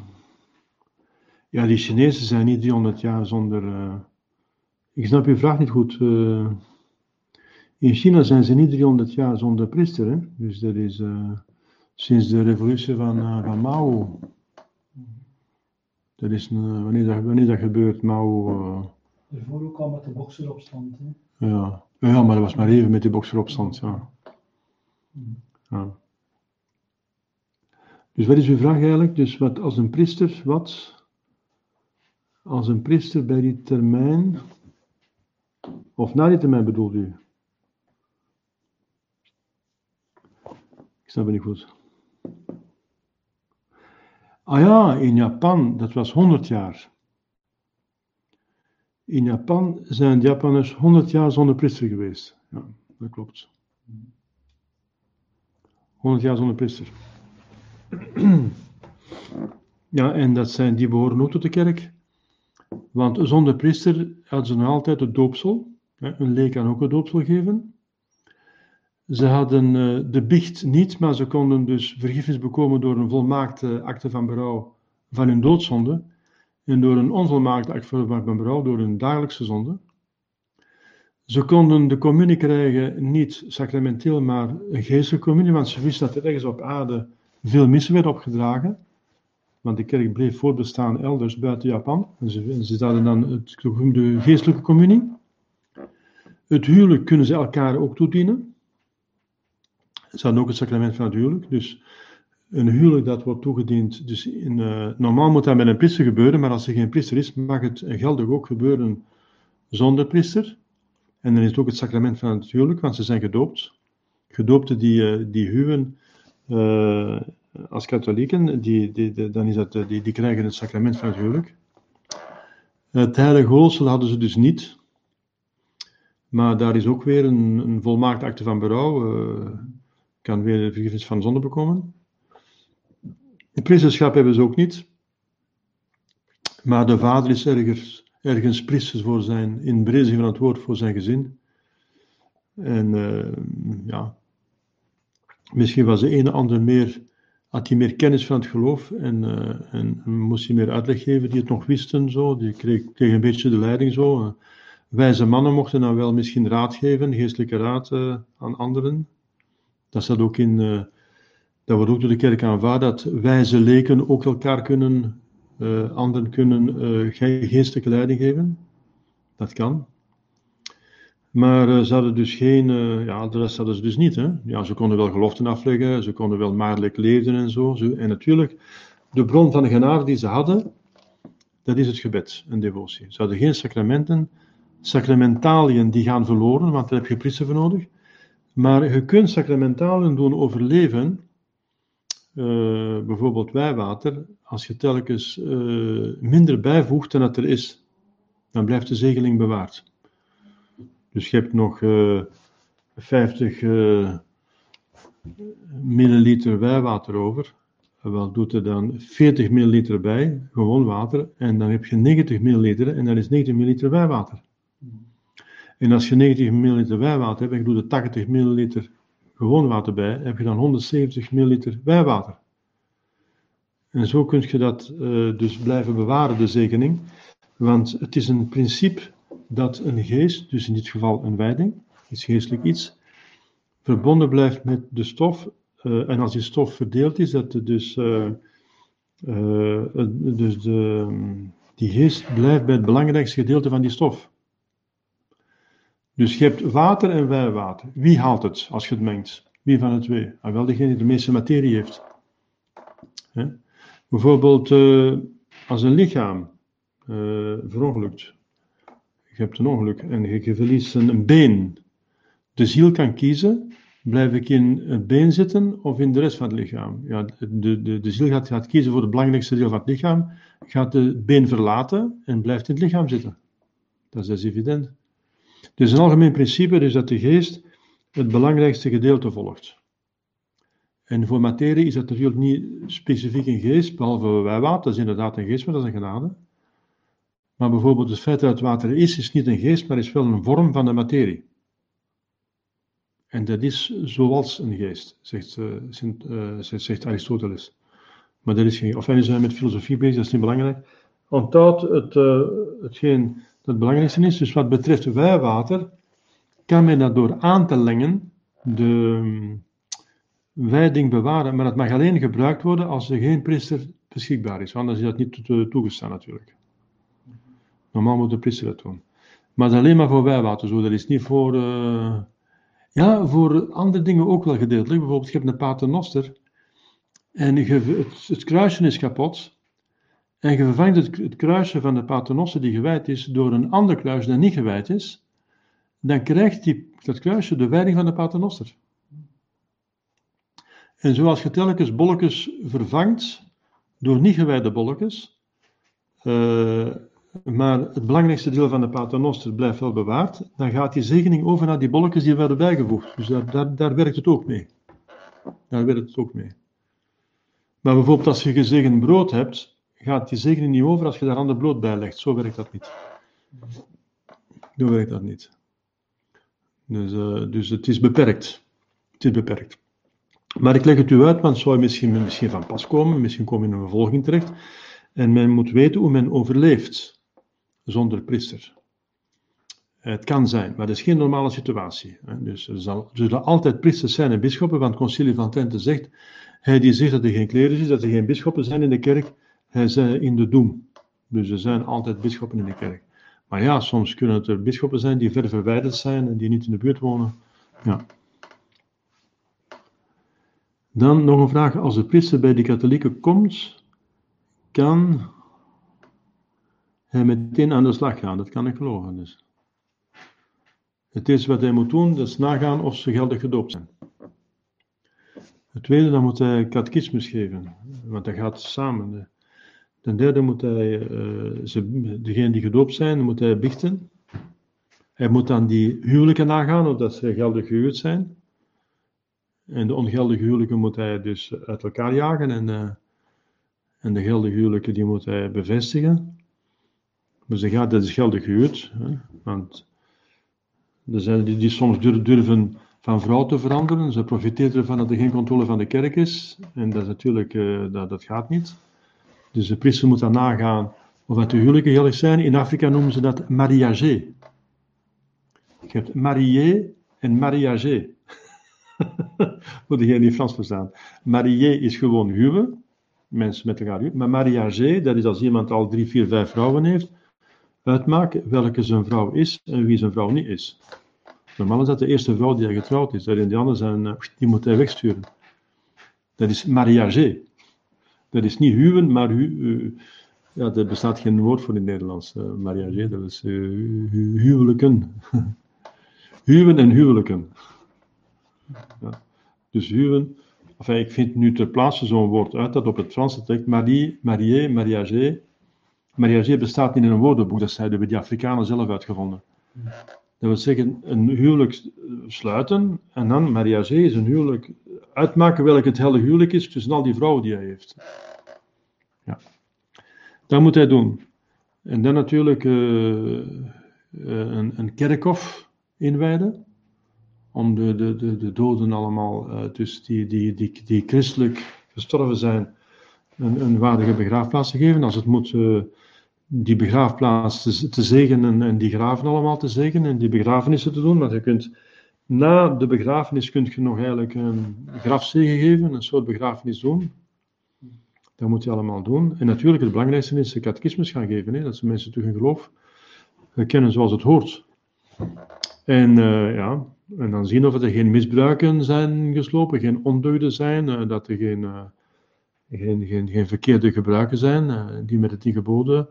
Ja, die Chinezen zijn niet 300 jaar zonder. Uh... ik snap uw vraag niet goed. Uh... in China zijn ze niet 300 jaar zonder priester. Hè? Dus dat is uh... sinds de revolutie van, van Mao. Dat is wanneer, dat, wanneer dat gebeurt, Mao. Daarvoor ook al met de bokseropstand. Hè? Ja. ja, maar dat was maar even met die bokseropstand. Ja. ja. Dus wat is uw vraag eigenlijk? Dus wat als een priester, wat als een priester bij die termijn, of na die termijn bedoelt u? Ik snap het niet goed. Ah ja, in Japan, dat was 100 jaar. In Japan zijn de Japanners 100 jaar zonder priester geweest. Ja, dat klopt. 100 jaar zonder priester. Ja, en dat zijn, die behoren ook tot de kerk. Want zonder priester hadden ze nog altijd het doopsel. Een leek kan ook het doopsel geven. Ze hadden eh, de biecht niet, maar ze konden dus vergiffenis bekomen door een volmaakte akte van berouw van hun doodzonde. En door een onvolmaakte akte van berouw, door hun dagelijkse zonde. Ze konden de communie krijgen, niet sacramenteel, maar een geestelijke communie, want ze wisten dat er ergens op aarde veel missen werden opgedragen. Want de kerk bleef voortbestaan elders buiten Japan. En ze, ze hadden dan het, de geestelijke communie. Het huwelijk kunnen ze elkaar ook toedienen. Ze hadden ook het sacrament van het huwelijk. Dus een huwelijk dat wordt toegediend. Dus in, uh, normaal moet dat met een priester gebeuren, maar als er geen priester is, mag het geldig ook gebeuren zonder priester. En dan is het ook het sacrament van het huwelijk, want ze zijn gedoopt. Gedoopten die, uh, die huwen uh, als katholieken, die, die, dan is dat, die, die krijgen het sacrament van het huwelijk. Het heilige hoofdsel hadden ze dus niet. Maar daar is ook weer een, een volmaakte akte van berouw. Kan weer de vergiffenis van zonde bekomen. Het priesterschap hebben ze ook niet. Maar de vader is ergens, ergens priester voor zijn, in brede van het woord, voor zijn gezin. En uh, ja, Misschien was de ene ander meer, had hij meer kennis van het geloof en, uh, en, moest hij meer uitleg geven die het nog wisten. Zo. Die kreeg, kreeg een beetje de leiding zo. Uh, wijze mannen mochten dan wel misschien raad geven, geestelijke raad aan anderen. Dat staat ook in, dat wordt ook door de kerk aanvaard, dat wijze leken ook elkaar kunnen, anderen kunnen geestelijke leiding geven. Dat kan. Maar ze hadden dus geen, ja, de rest hadden ze dus niet. Hè? Ja, ze konden wel geloften afleggen, ze konden wel maandelijk leven en zo. en natuurlijk, de bron van de genade die ze hadden, dat is het gebed en devotie. Ze hadden geen sacramenten. Sacramentaliën die gaan verloren, want daar heb je priester voor nodig. Maar je kunt sacramentalen doen overleven, uh, bijvoorbeeld wijwater, als je telkens minder bijvoegt dan dat er is. Dan blijft de zegeling bewaard. Dus je hebt nog uh, 50 uh, milliliter wijwater over. Wel doet er dan 40 milliliter bij, gewoon water. En dan heb je 90 milliliter en dan is 90 milliliter wijwater. En als je 90 milliliter wijwater hebt en je doet er 80 milliliter gewoon water bij, heb je dan 170 milliliter wijwater. En zo kun je dat uh, dus blijven bewaren, de zegening. Want het is een principe dat een geest, dus in dit geval een wijding, iets geestelijk iets, verbonden blijft met de stof. Uh, en als die stof verdeeld is, dat dus, uh, dus de, die geest blijft bij het belangrijkste gedeelte van die stof. Dus je hebt water en wijwater. Wie haalt het als je het mengt? Wie van de twee? Ah, wel degene die de meeste materie heeft. Hè? Bijvoorbeeld als een lichaam verongelukt je hebt een ongeluk en je verliest een been. De ziel kan kiezen Blijf ik in het been zitten of in de rest van het lichaam? Ja, de, de, de ziel gaat, gaat kiezen voor het belangrijkste deel van het lichaam, gaat het been verlaten en blijft in het lichaam zitten. Dat is, dat is evident. Dus een algemeen principe is dat de geest het belangrijkste gedeelte volgt. En voor materie is dat natuurlijk niet specifiek een geest, behalve wijwater, dat is inderdaad een geest, maar dat is een genade. Maar bijvoorbeeld het feit dat het water is, is niet een geest, maar is wel een vorm van de materie. En dat is zoals een geest, zegt, uh, zegt Aristoteles. Maar dat is geen. Of wij zijn met filosofie bezig, dat is niet belangrijk. Onthoud het, uh, hetgeen het belangrijkste is. Dus wat betreft wijwater, kan men dat door aan te lengen de wijding bewaren. Maar dat mag alleen gebruikt worden als er geen priester beschikbaar is. Anders is dat niet toegestaan natuurlijk. Normaal moet de priester dat doen. Maar dat is alleen maar voor wijwater zo. Dat is niet voor. Uh, ja, voor andere dingen ook wel gedeeltelijk. Bijvoorbeeld, je hebt een paternoster. En het, het, kruisje is kapot. En je vervangt het, het kruisje van de paternoster die gewijd is door een ander kruisje dat niet gewijd is. Dan krijgt die, dat kruisje de wijding van de paternoster. En zoals je telkens bolletjes vervangt door niet gewijde bolletjes, uh, maar het belangrijkste deel van de paternoster blijft wel bewaard, dan gaat die zegening over naar die bolletjes die werden bijgevoegd. Dus daar, daar, daar werkt het ook mee. Daar werkt het ook mee. Maar bijvoorbeeld als je gezegend brood hebt, gaat die zegening niet over als je daar ander brood bij legt. Zo werkt dat niet. Zo werkt dat niet. Dus, uh, dus het is beperkt. Het is beperkt. Maar ik leg het u uit, want het zou misschien, misschien van pas komen, misschien kom je in een vervolging terecht. En men moet weten hoe men overleeft zonder priester. Het kan zijn, maar dat is geen normale situatie. Dus er, zal, zullen altijd priesters zijn en bisschoppen, want het concilie van Trente zegt, hij die zegt dat er geen klerus is, dat er geen bisschoppen zijn in de kerk, in de doem. Dus er zijn altijd bisschoppen in de kerk. Maar ja, soms kunnen het er bisschoppen zijn die ver verwijderd zijn en die niet in de buurt wonen. Ja. Dan nog een vraag. Als de priester bij de katholieken komt, kan hij meteen aan de slag gaan. Dat kan ik geloven. Dus. Het eerste wat hij moet doen, dat is nagaan of ze geldig gedoopt zijn. Het tweede, dan moet hij catechismus geven, want dat gaat samen. Ten derde moet hij, uh, ze, degene die gedoopt zijn, moet hij bichten. Hij moet dan die huwelijken nagaan, of dat ze geldig gehuwd zijn. En de ongeldige huwelijken moet hij dus uit elkaar jagen en, uh, en de geldige huwelijken die moet hij bevestigen. Dus hij gaat, dat is geldig gehuwd, hè, want er zijn die, die soms durven van vrouw te veranderen. Ze profiteren ervan dat er geen controle van de kerk is. En dat is natuurlijk, uh, dat, dat gaat niet. Dus de priester moet dan nagaan of het de huwelijken zijn. In Afrika noemen ze dat mariage. Je hebt marié en mariage. Voor degene die Frans verstaan. Marié is gewoon huwen. Mensen met elkaar huwen. Maar mariage, dat is als iemand al drie, vier, vijf vrouwen heeft. Uitmaken welke zijn vrouw is en wie zijn vrouw niet is. Normaal is dat de eerste vrouw die hij getrouwd is. En die anderen zijn, eh, die moet hij wegsturen. Dat is mariage. Dat is niet huwen, maar hu, uh, ja, er bestaat geen woord voor in het Nederlands. Uh, mariage, dat is hu huwelijken. huwen en huwelijken. Ja. Dus huwen, ik vind nu ter plaatse zo'n woord uit dat op het Frans trekt. Marie, marié, mariage. Mariage bestaat niet in een woordenboek, dat hebben die Afrikanen zelf uitgevonden. Dat wil zeggen, een huwelijk sluiten en dan mariage is een huwelijk uitmaken welk het hele huwelijk is tussen al die vrouwen die hij heeft. Ja. Dat moet hij doen. En dan natuurlijk uh, een, een kerkhof inwijden om de, de, de, de doden allemaal, uh, dus die, die, die, die christelijk gestorven zijn, een, een waardige begraafplaats te geven. Als het moet, die begraafplaats te, te zegenen en die graven allemaal te zegenen en die begrafenissen te doen. Want je kunt, na de begrafenis kun je nog eigenlijk een grafzegen geven, een soort begrafenis doen. Dat moet je allemaal doen. En natuurlijk, het belangrijkste is de catechismus gaan geven, hè, dat ze mensen toch hun geloof kennen zoals het hoort. En uh, ja, en dan zien of er geen misbruiken zijn geslopen, geen ondeugden zijn, uh, dat er geen, uh, geen, geen, geen verkeerde gebruiken zijn, die met het tien geboden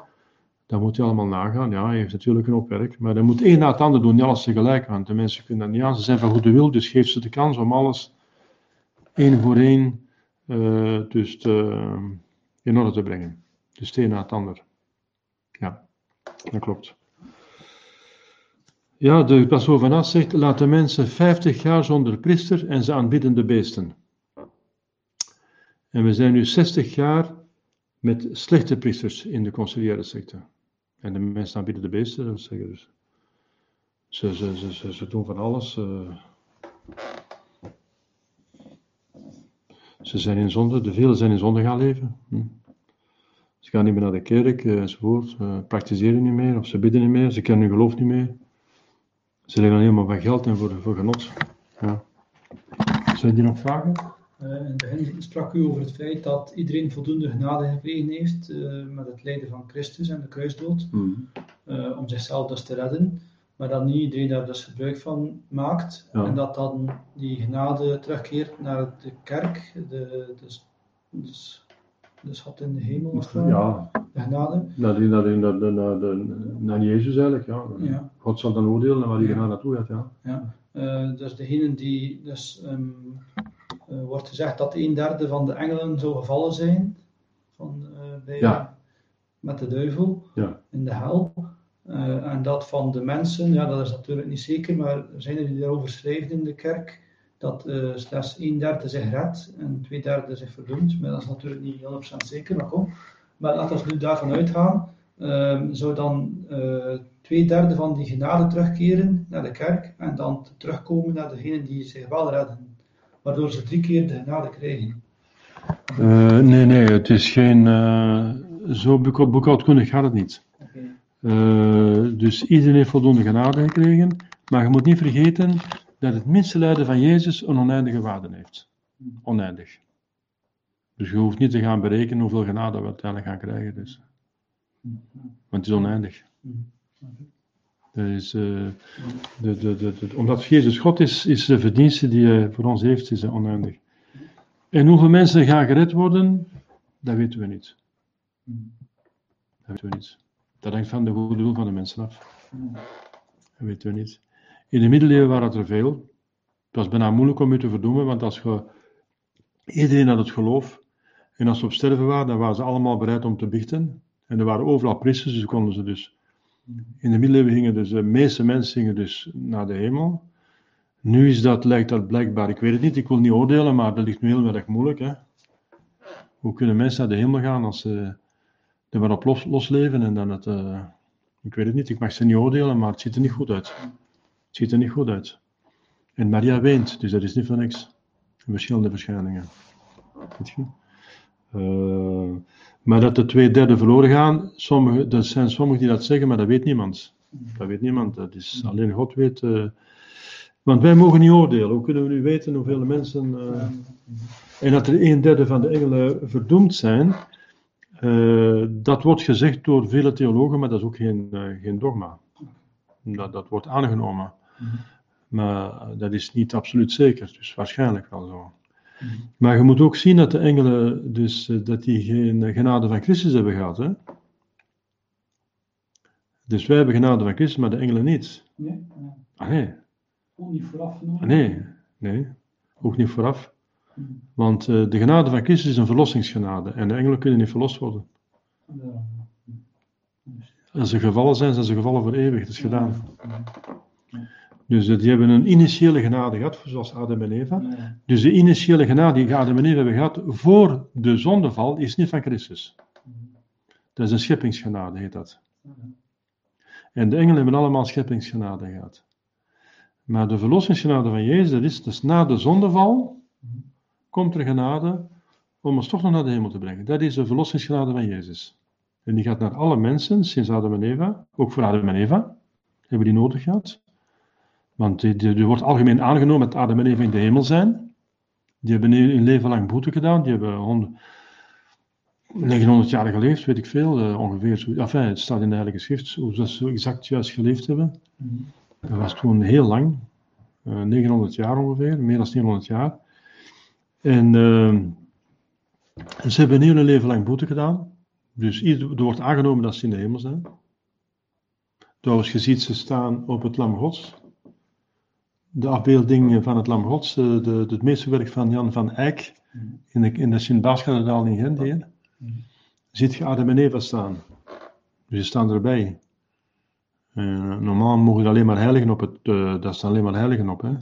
Dat moet hij allemaal nagaan. Ja, hij heeft natuurlijk een hoop werk. Maar hij moet één na het ander doen, niet alles tegelijk. Want de mensen kunnen dat niet aan. Ze zijn van goede wil, dus geef ze de kans om alles één voor één uh, dus te, in orde te brengen. Dus het een na het ander. Ja, dat klopt. Ja, de pastoor van As zegt, laat de mensen 50 jaar zonder priester en ze aanbidden de beesten. En we zijn nu 60 jaar met slechte priesters in de conciliaire secte. En de mensen aanbieden de beesten, dat zeggen dus. Ze, ze, ze, ze, ze doen van alles. Uh, ze zijn in zonde, de velen zijn in zonde gaan leven. Hm. Ze gaan niet meer naar de kerk uh, enzovoort, uh, praktiseren niet meer, of ze bidden niet meer, ze kennen hun geloof niet meer. Ze leven alleen maar van geld en voor, voor genot. Ja. Zijn die nog vragen? Uh, in het begin sprak u over het feit dat iedereen voldoende genade gekregen heeft uh, met het lijden van Christus en de kruisdood, mm. uh, om zichzelf dus te redden, maar dat niet iedereen daar dus gebruik van maakt ja. en dat dan die genade terugkeert naar de kerk, de, dus, dus, de schat in de hemel dat, ja. de genade. Naar, die, naar, die, naar, naar, naar, naar Jezus eigenlijk, ja. ja. God zal dan oordelen naar waar die genade naartoe gaat, ja. ja. dus degene die dus... Um, uh, wordt gezegd dat een derde van de engelen zou gevallen zijn van, uh, bij, ja. met de duivel ja. in de hel. Uh, en dat van de mensen, ja, dat is natuurlijk niet zeker, maar er zijn er die daarover schrijven in de kerk, dat slechts een derde zich redt en twee derde zich verdoemt. Maar dat is natuurlijk niet 100% zeker, maar kom. Maar laten we nu daarvan uitgaan, ehm, zou dan twee derde van die genade terugkeren naar de kerk en dan terugkomen naar degenen die zich wel redden waardoor ze drie keer de genade krijgen? Uh, nee, nee, het is geen. Uh, zo boekhoudkundig gaat het niet. Okay. Uh, dus iedereen heeft voldoende genade gekregen, maar je moet niet vergeten dat het minste lijden van Jezus een oneindige waarde heeft. Oneindig. Dus je hoeft niet te gaan berekenen hoeveel genade we uiteindelijk gaan krijgen. Dus. Want het is oneindig. Is, uh, de, de, de, omdat Jezus God is, is de verdienste die hij voor ons heeft, is oneindig. En hoeveel mensen gaan gered worden, dat weten we niet. Dat weten we niet. Dat hangt van de goede doel van de mensen af. Dat weten we niet. In de middeleeuwen waren het er veel. Het was bijna moeilijk om je te verdoemen, want als je, iedereen had het geloof. En als ze op sterven waren, dan waren ze allemaal bereid om te biechten. En er waren overal priesters, dus konden ze dus in de middeleeuwen gingen dus de meeste mensen gingen dus naar de hemel. Nu is dat, lijkt dat blijkbaar, ik weet het niet, ik wil niet oordelen, maar dat ligt nu heel erg moeilijk. Hè? Hoe kunnen mensen naar de hemel gaan als ze er maar op los, losleven en dan het, uh, ik weet het niet, ik mag ze niet oordelen, maar het ziet er niet goed uit. Het ziet er niet goed uit. En Maria weent, dus dat is niet van niks. Verschillende verschijningen. Weet je? Uh, maar dat de twee derde verloren gaan, sommige, er zijn sommigen die dat zeggen, maar dat weet niemand. Dat weet niemand, dat is alleen God weet. Uh, want wij mogen niet oordelen. Hoe kunnen we nu weten hoeveel mensen. Uh, en dat er een derde van de engelen verdoemd zijn, dat wordt gezegd door vele theologen, maar dat is ook geen, geen dogma. Dat, dat wordt aangenomen. Maar dat is niet absoluut zeker, dus waarschijnlijk wel zo. Maar je moet ook zien dat de engelen, dus, eh, dat die geen genade van Christus hebben gehad. Hè? Dus wij hebben genade van Christus, maar de engelen niet. Nee? Ah, nee. Ook niet vooraf? Nog? Ah, nee, nee. Ook niet vooraf. Want uh, de genade van Christus is een verlossingsgenade en de engelen kunnen niet verlost worden. Ja. Als ze gevallen zijn, zijn ze gevallen voor eeuwig. Dat is gedaan. Dus die hebben een initiële genade gehad, zoals Adam en Eva. Dus de initiële genade die Adam en Eva hebben gehad voor de zondeval, is niet van Christus. Dat is een scheppingsgenade, heet dat. En de engelen hebben allemaal scheppingsgenade gehad. Maar de verlossingsgenade van Jezus, dat is dus na de zondeval, komt er genade om ons toch nog naar de hemel te brengen. Dat is de verlossingsgenade van Jezus. En die gaat naar alle mensen, sinds Adam en Eva, ook voor Adam en Eva, hebben die nodig gehad. Want die, wordt algemeen aangenomen dat Adam en Eva in de hemel zijn. Die hebben een leven lang boete gedaan. Die hebben 100, 900 jaar geleefd, weet ik veel. Uh, ongeveer. Enfin, het staat in de Heilige Schrift hoe ze zo exact juist geleefd hebben. Dat was toen heel lang. Uh, eh, 900 jaar ongeveer, meer dan 900 jaar. En uh, ze hebben een hele leven lang boete gedaan. Dus er wordt aangenomen dat ze in de hemel zijn. Trouwens, je ziet ze staan op het Lam Gods. De afbeelding van het Lam Gods, de, de, het meesterwerk van Jan van Eyck in de, in de Sint-Baaskathedraal in Gent. Hier. Ziet je Adam en Eva staan. Dus ze staan erbij. Uh, normaal mogen er alleen maar heiligen op het, uh, daar staan alleen maar heiligen op. Hè?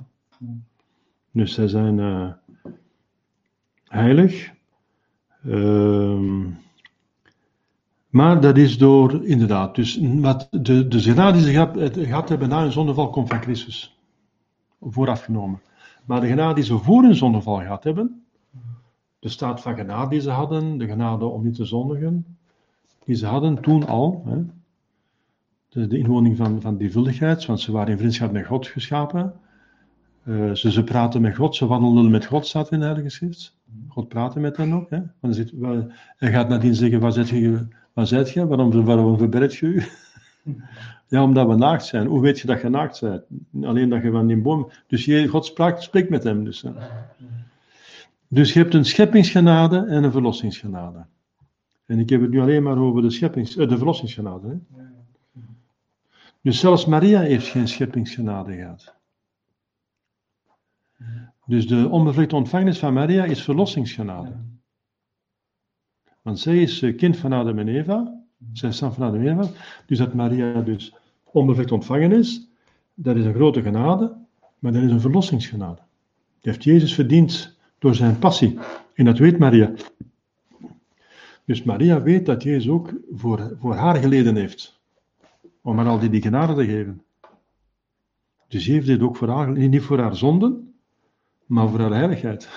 Dus zij zijn heilig. Ehm, maar dat is door, inderdaad, dus wat de, de ze gehad, gehad hebben na hun zondeval komt van Christus. Voorafgenomen. Maar de genade die ze voor hun zondeval gehad hebben, de staat van genade die ze hadden, de genade om niet te zondigen, die ze hadden toen al, hè, de, de inwoning van, van die vuldigheid, want ze waren in vriendschap met God geschapen. Uh, ze, ze praten met God, ze wandelden met God, staat in de Heilige Schrift. God praatte met hen ook. Hè? Want zit, hij gaat nadien zeggen, waar zit je, waar zit je? Waarom, waarom verberg je u? Ja, omdat we naakt zijn. Hoe weet je dat je naakt bent? Alleen dat je van die boom... Dus je, God spreekt met hem. Dus, dus je hebt een scheppingsgenade en een verlossingsgenade. En ik heb het nu alleen maar over de, scheppings, uh, de verlossingsgenade. Hè? Dus zelfs Maria heeft geen scheppingsgenade gehad. Dus de onbevlekte ontvangenis van Maria is verlossingsgenade. Want zij is eh, kind van Adam en Eva. Zij is van Adam en Eva. Dus dat Maria dus onbevlekt ontvangen is, dat is een grote genade, maar dat is een verlossingsgenade. Die heeft Jezus verdiend door zijn passie. En dat weet Maria. Dus Maria weet dat Jezus ook voor, voor haar geleden heeft. Om haar al die, die genade te geven. Dus hij heeft dit ook voor haar, niet voor haar zonden, maar voor haar heiligheid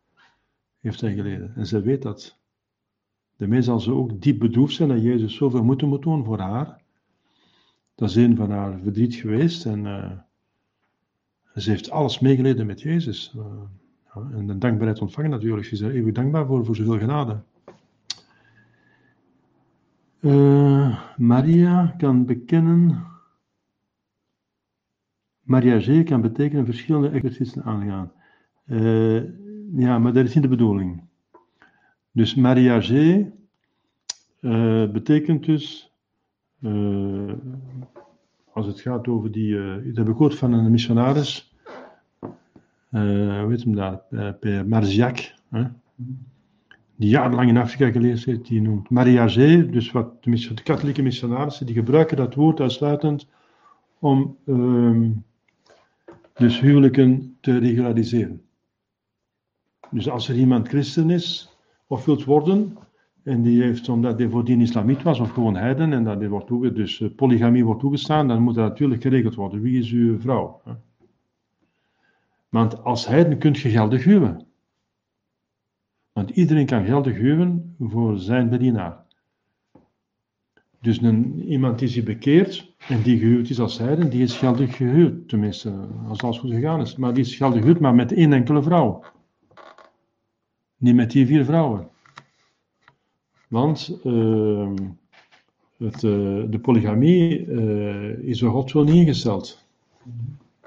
heeft hij geleden. En zij weet dat. Daarmee zal ze ook diep bedroefd zijn dat Jezus zoveel moeten moet doen voor haar. Dat is een van haar verdriet geweest. En uh, ze heeft alles meegeleden met Jezus. Ja, en de dankbaarheid ontvangen natuurlijk. Ze is er eeuwig dankbaar voor, voor zoveel genade. Uh, Maria kan bekennen Mariage kan betekenen verschillende exercities aangaan. Ja, maar dat is niet de bedoeling. Dus mariage uh, betekent dus, uh, als het gaat over die, dat heb ik gehoord van een missionaris, hoe heet hem daar, Per Marziak, hè? die jarenlang in Afrika geleerd heeft, die noemt mariage, dus wat de, de katholieke missionarissen, die gebruiken dat woord uitsluitend om ehm, dus huwelijken te regulariseren. Dus als er iemand christen is of wilt worden, en die heeft, omdat hij voordien islamiet was of gewoon heiden, en dat wordt toege, dus eh, polygamie wordt toegestaan, dan moet dat natuurlijk geregeld worden. Wie is uw vrouw? Want als heiden kunt je geldig huwen. Want iedereen kan geldig huwen voor zijn bedienaar. Dus een, iemand die zich bekeert en die gehuwd is als heiden, die is geldig gehuwd. Tenminste, als alles goed gegaan is. Maar die is geldig gehuwd, maar met één enkele vrouw. Niet met die vier vrouwen. Want uh, het, uh, de polygamie uh, is door God zo niet ingesteld.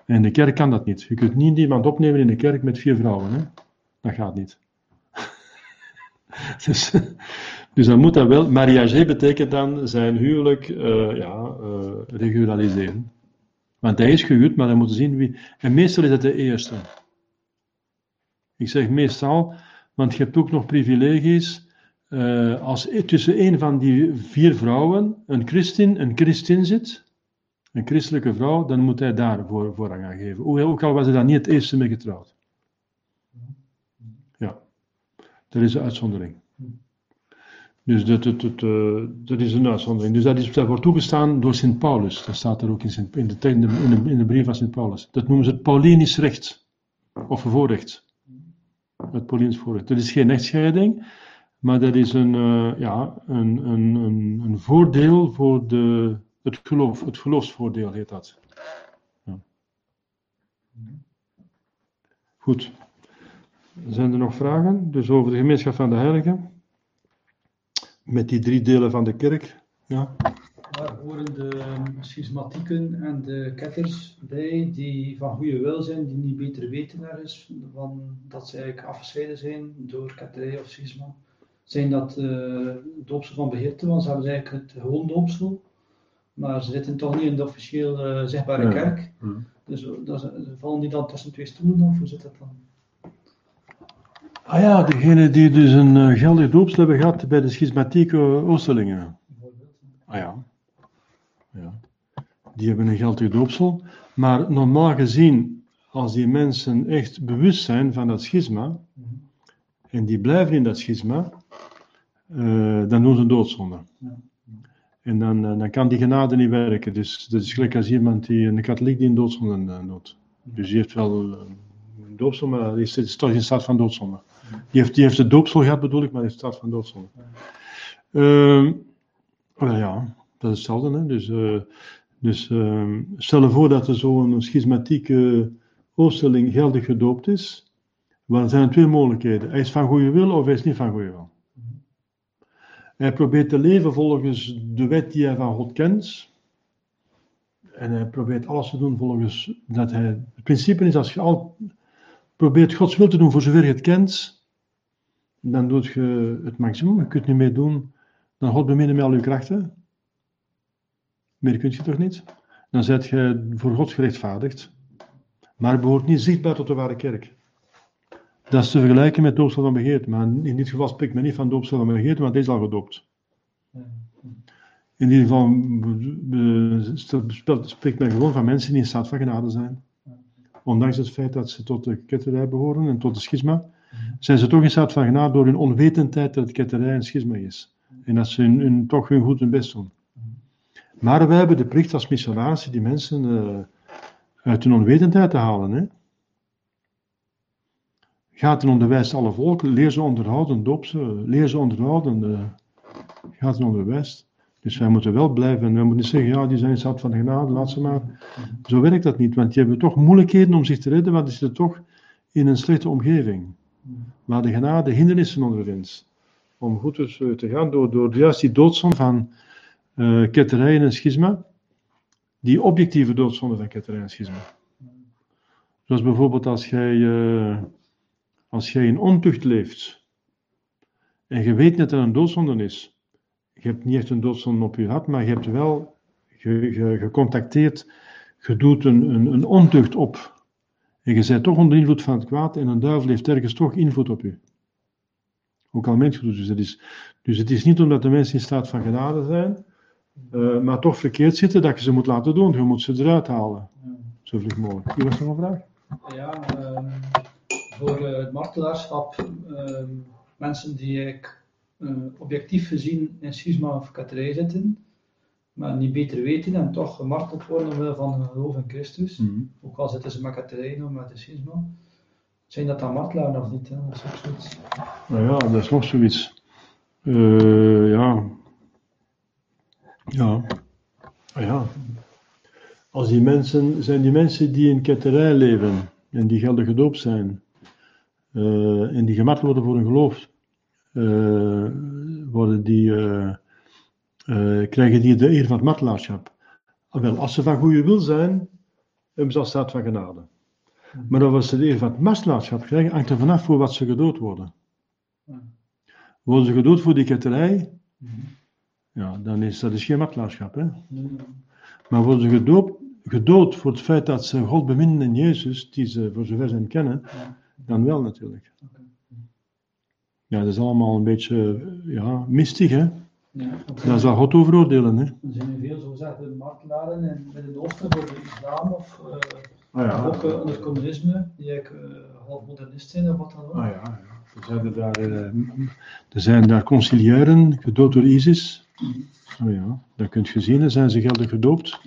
En de kerk kan dat niet. Je kunt niet iemand opnemen in de kerk met vier vrouwen. Hè? Dat gaat niet. dus, dus dan moet dat wel, mariage betekent dan zijn huwelijk uh, ja, regulariseren. Want hij is gehuwd, maar dan moeten zien wie. En meestal is het de eerste. Ik zeg meestal, want je hebt ook nog privilegies. Uh, als tussen een van die vier vrouwen een christin, een christin zit, een christelijke vrouw, dan moet hij daar voor, voorrang aan geven. Ook al was hij dan niet het eerste mee getrouwd. Ja, dat is de uitzondering. Dus dat, dat, is een uitzondering. Dus dat, is, dat wordt toegestaan door Sint Paulus. Dat staat er ook in, in, de, in, de, in de brief van Sint Paulus. Dat noemen ze het Paulinisch recht. Of voorrecht. Het Paulinisch voorrecht. Dat is geen echtscheiding, maar dat is een, uh, ja, een, een, een, een, voordeel voor de, het geloof. Het geloofsvoordeel heet dat. Goed. Zijn er nog vragen? Dus over de gemeenschap van de heiligen? met die drie delen van de kerk. Ja. Daar horen de schismatieken en de ketters bij, die van goede wil zijn, die niet beter weten ergens, van dat ze eigenlijk afgescheiden zijn door ketterij of schisma. zijn dat uh, doopsel van beheerte, want ze hebben eigenlijk het gewoon doopsel. Maar ze zitten toch niet in de officieel uh, zichtbare kerk. Dus dat, ze vallen die dan tussen twee stoelen of hoe zit dat dan? Ah ja, degene die dus een uh, geldig doopsel hebben gehad bij de schismatieke Oosterlingen. Ah ja. Ja. Die hebben een geldig doopsel. Maar normaal gezien, als die mensen echt bewust zijn van dat schisma, en die blijven in dat schisma, uh, dan doen ze doodzonde. Ja. En dan, uh, dan kan die genade niet werken. Dus dat is gelijk als iemand die een katholiek die een doodzonde uh, doet. Dus die heeft wel een doopsel, maar die is, toch in staat van doodzonde. Die heeft, die heeft de doopsel gehad, bedoel ik, maar die staat van doodzonde. Uh, ja, dat is hetzelfde. Hè? Dus, dus ehm, stel je voor dat er zo'n schismatieke oosterling geldig gedoopt is. Zijn er twee mogelijkheden. Hij is van goede wil of hij is niet van goede wil. Hij probeert te leven volgens de wet die hij van God kent. En hij probeert alles te doen volgens dat hij. Het principe is als je al probeert Gods wil te doen voor zover je het kent, dan doe je het maximum. Je kunt niet meer doen dan God beminnen met al je krachten. Meer kun je toch niet? Dan zet je voor God gerechtvaardigd. Maar behoort niet zichtbaar tot de ware kerk. Dat is te vergelijken met doopsel van begeerte. Maar in dit geval spreekt men niet van doopsel van begeerte, want deze is al gedoopt. In ieder geval spreekt men gewoon van mensen die in staat van genade zijn. Ondanks het feit dat ze tot de ketterij behoren en tot de schisma, zijn ze toch in staat van genade door hun onwetendheid dat het ketterij een schisma is. En dat ze hun, toch hun goed hun best doen. Maar wij hebben de plicht als missionaris die mensen uh, uit hun onwetendheid te halen. Hè? Gaat en onderwijst alle volken, leer ze onderhouden, doop ze, leer ze onderhouden, uh, gaat en onderwijst. Dus wij moeten wel blijven, wij moeten niet zeggen, ja, die zijn in staat van genade, laat ze maar. Zo werkt dat niet, want die hebben toch moeilijkheden om zich te redden, want die zitten toch in een slechte omgeving. Waar de genade hindernissen ondervindt. Om goed te gaan door, door juist die doodzonde van uh, ketterij en schisma. Die objectieve doodzonde van ketterij en schisma. Zoals bijvoorbeeld als jij... Uh, als jij in ontucht leeft en je weet net dat er een doodzonde is, je hebt niet echt een doodzonde op je hart, maar je hebt wel gecontacteerd, je doet een, een, een ontucht op. En je bent toch onder invloed van het kwaad en een duivel heeft ergens toch invloed op je. Ook al mens je dus. Het dus het is niet omdat de mensen in staat van genade zijn, uh, maar toch verkeerd zitten dat je ze moet laten doen. Je moet ze eruit halen. Zo vlug mogelijk. Hier was nog een vraag? Ja, um voor eh, het martelaarschap ehm, mensen die ik eh, objectief gezien in schisma of katerij zitten, maar niet beter weten en toch gemarteld worden omwille van hun geloof in Christus. Mhm. Ook al zitten ze met katerij of met de schisma. Zijn dat dan martelaren of niet? Hè? Dat is ook zoiets. Nou ja, dat is nog zoiets. Uh, ja. Ja. Ah, ja. Als die mensen, zijn die mensen die in ketterij leven en die geldig gedoopt zijn, uh, en die gemarteld worden voor hun geloof, uh, worden die, uh, krijgen die de eer van het martelaarschap. Ah, wel, als ze van goede wil zijn, hebben ze al staat van genade. Maar als ze de eer van het martelaarschap krijgen, hangt er vanaf voor wat ze gedood worden. Worden ze gedood voor die ketterij, ja, dan is dat is geen martelaarschap. Hè? Maar worden ze gedood, gedood voor het feit dat ze God beminnen in Jezus, die ze voor zover ze hem kennen, dan wel natuurlijk. Ja, dat is allemaal een beetje ja, mistig, hè? Ja. Daar zal God over oordelen, hè? Er zijn veel zogezegde martelaren in Midden-Oosten voor de islam of uh, ah, ja. ook uh, onder communisme, die ik uh, half modernist zijn of wat dan ook. Ah ja, ja. Er zijn er daar, er zijn daar conciliëren gedood door ISIS. Oh ja, dat kunt je zien, dan zijn ze geldig gedoopt.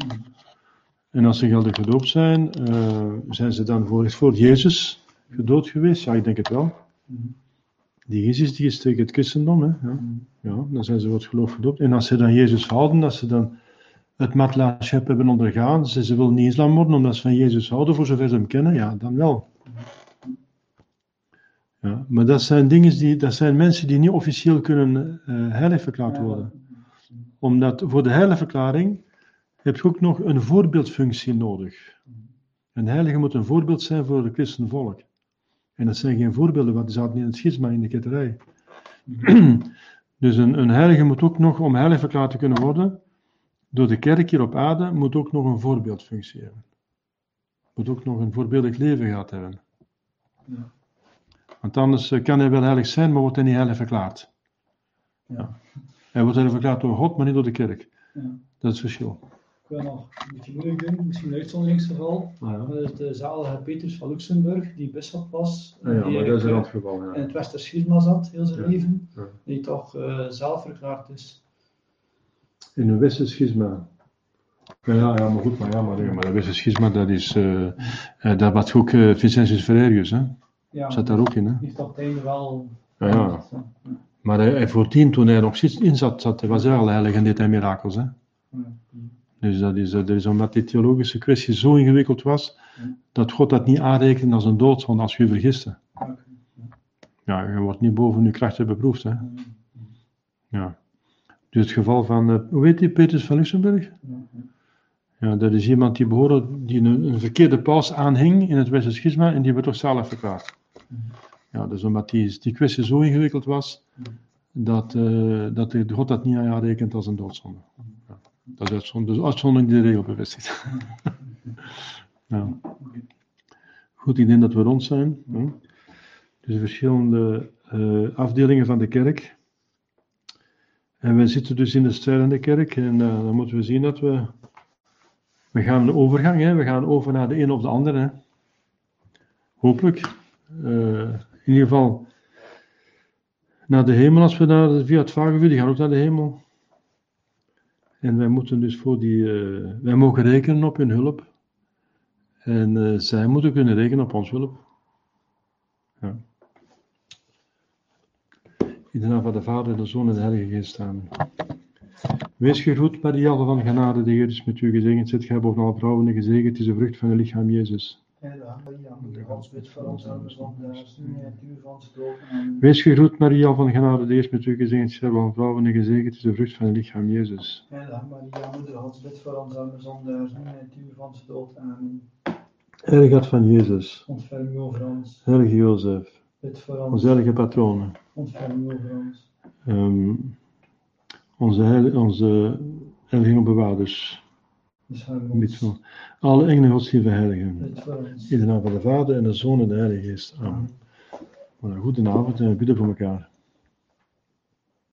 En als ze geldig gedoopt zijn, zijn ze dan voor, voor Jezus gedood geweest? Ja, ik denk het wel. Die Jezus die is tegen het christendom. Hè? Ja. ja, dan zijn ze wat geloof gedoopt. En als ze dan Jezus houden, als ze dan het martelaarschap hebben ondergaan, ze, ze willen niet islam worden omdat ze van Jezus houden, voor zover ze hem kennen, ja, dan wel. Ja, maar dat zijn dingen die, dat zijn mensen die niet officieel kunnen uh, heilig verklaard worden. Omdat voor de heilige verklaring heb je ook nog een voorbeeldfunctie nodig. Een heilige moet een voorbeeld zijn voor het christenvolk. En dat zijn geen voorbeelden, want die zaten niet in het schisma in de ketterij. dus een, een heilige moet ook nog, om heilig verklaard te kunnen worden, door de kerk hier op aarde, moet ook nog een voorbeeld functioneren. Moet ook nog een voorbeeldig leven gehad hebben. Ja. Want anders eh, kan hij wel heilig zijn, maar wordt hij niet heilig verklaard. Ja. Hij wordt verklaard door God, maar niet door de kerk. Ja. Dat is het verschil. Ik wil nog een beetje moeilijk doen, misschien een uitzonderingsgeval. Ja. Dat is de zalige Petrus van Luxemburg, die bisschop was. Ja, ja maar dat is een randgeval. Ja. In het Westerschisma zat, heel zijn leven. Die toch uh, zelf verklaard is. In een Westerschisma. Ja, ja, maar goed, maar ja, maar, maar dat Westerschisma, dat is, uh, uh, dat was ook uh, Vincentius Ferrerius, hè? Ja, zat daar ook in, hè? Heeft op het einde wel... Ja, ja. Maar hij, voordien, toen hij er nog in zat, zat was hij al heilig en deed hij mirakels, hè? Dus dat is, dat is omdat die theologische kwestie zo ingewikkeld was, dat God dat niet aanrekende als een doodzonde als je vergiste. Ja, je wordt niet boven je krachten beproefd, hè? Ja. Dus het geval van, uh, hoe heet die, Petrus van Luxemburg? Ja, dat is iemand die behoorde, die een, een verkeerde paus aanhing in het Westerschisma en die werd toch zalig verklaard. Ja, dus omdat die, die kwestie zo ingewikkeld was, dat, uh, dat God dat niet aanrekent als een doodzonde. Ja, dat is uitzondering, dus uitzondering die de regel bevestigt. ja. Goed, ik dat we rond zijn. Hè? Dus verschillende uh, afdelingen van de kerk. En wij zitten dus in de strijdende kerk en uh, dan moeten we zien dat we we gaan een overgang, hè? we gaan over naar de een of de andere. Hopelijk. In ieder geval naar de hemel als we naar, via het vagevuur, die gaan ook naar de hemel. En wij moeten dus voor die, uh, wij mogen rekenen op hun hulp. En uh, zij moeten kunnen rekenen op ons hulp. Ja. In de naam van de Vader, de Zoon en de Heilige Geest. Amen. Wees gegroet, Maria van genade, de Heer is met u gezegend. Zit gij boven alle vrouwen en gezegend is de vrucht van het lichaam Jezus. Wees gegroet, Maria van genade, de Heer met u gezegend. Gij boven vrouwen en gezegend is de vrucht van het lichaam Jezus. Heilige Maria, moeder Gods, bid voor ons arme zondaars, nu en het uur van onze dood. Amen. Heilige Hart van Jezus. Ontferm u over ons. Heilige Jozef. Bid voor ons. Onze heilige patronen. Ontferm u over ons. Um, onze, heilige, onze heiligenbewaarders. Bid voor alle engelen godsdienst heiligen. In de naam van de Vader en de Zoon en de Heilige Geest. Amen. Goedenavond en we bidden voor elkaar.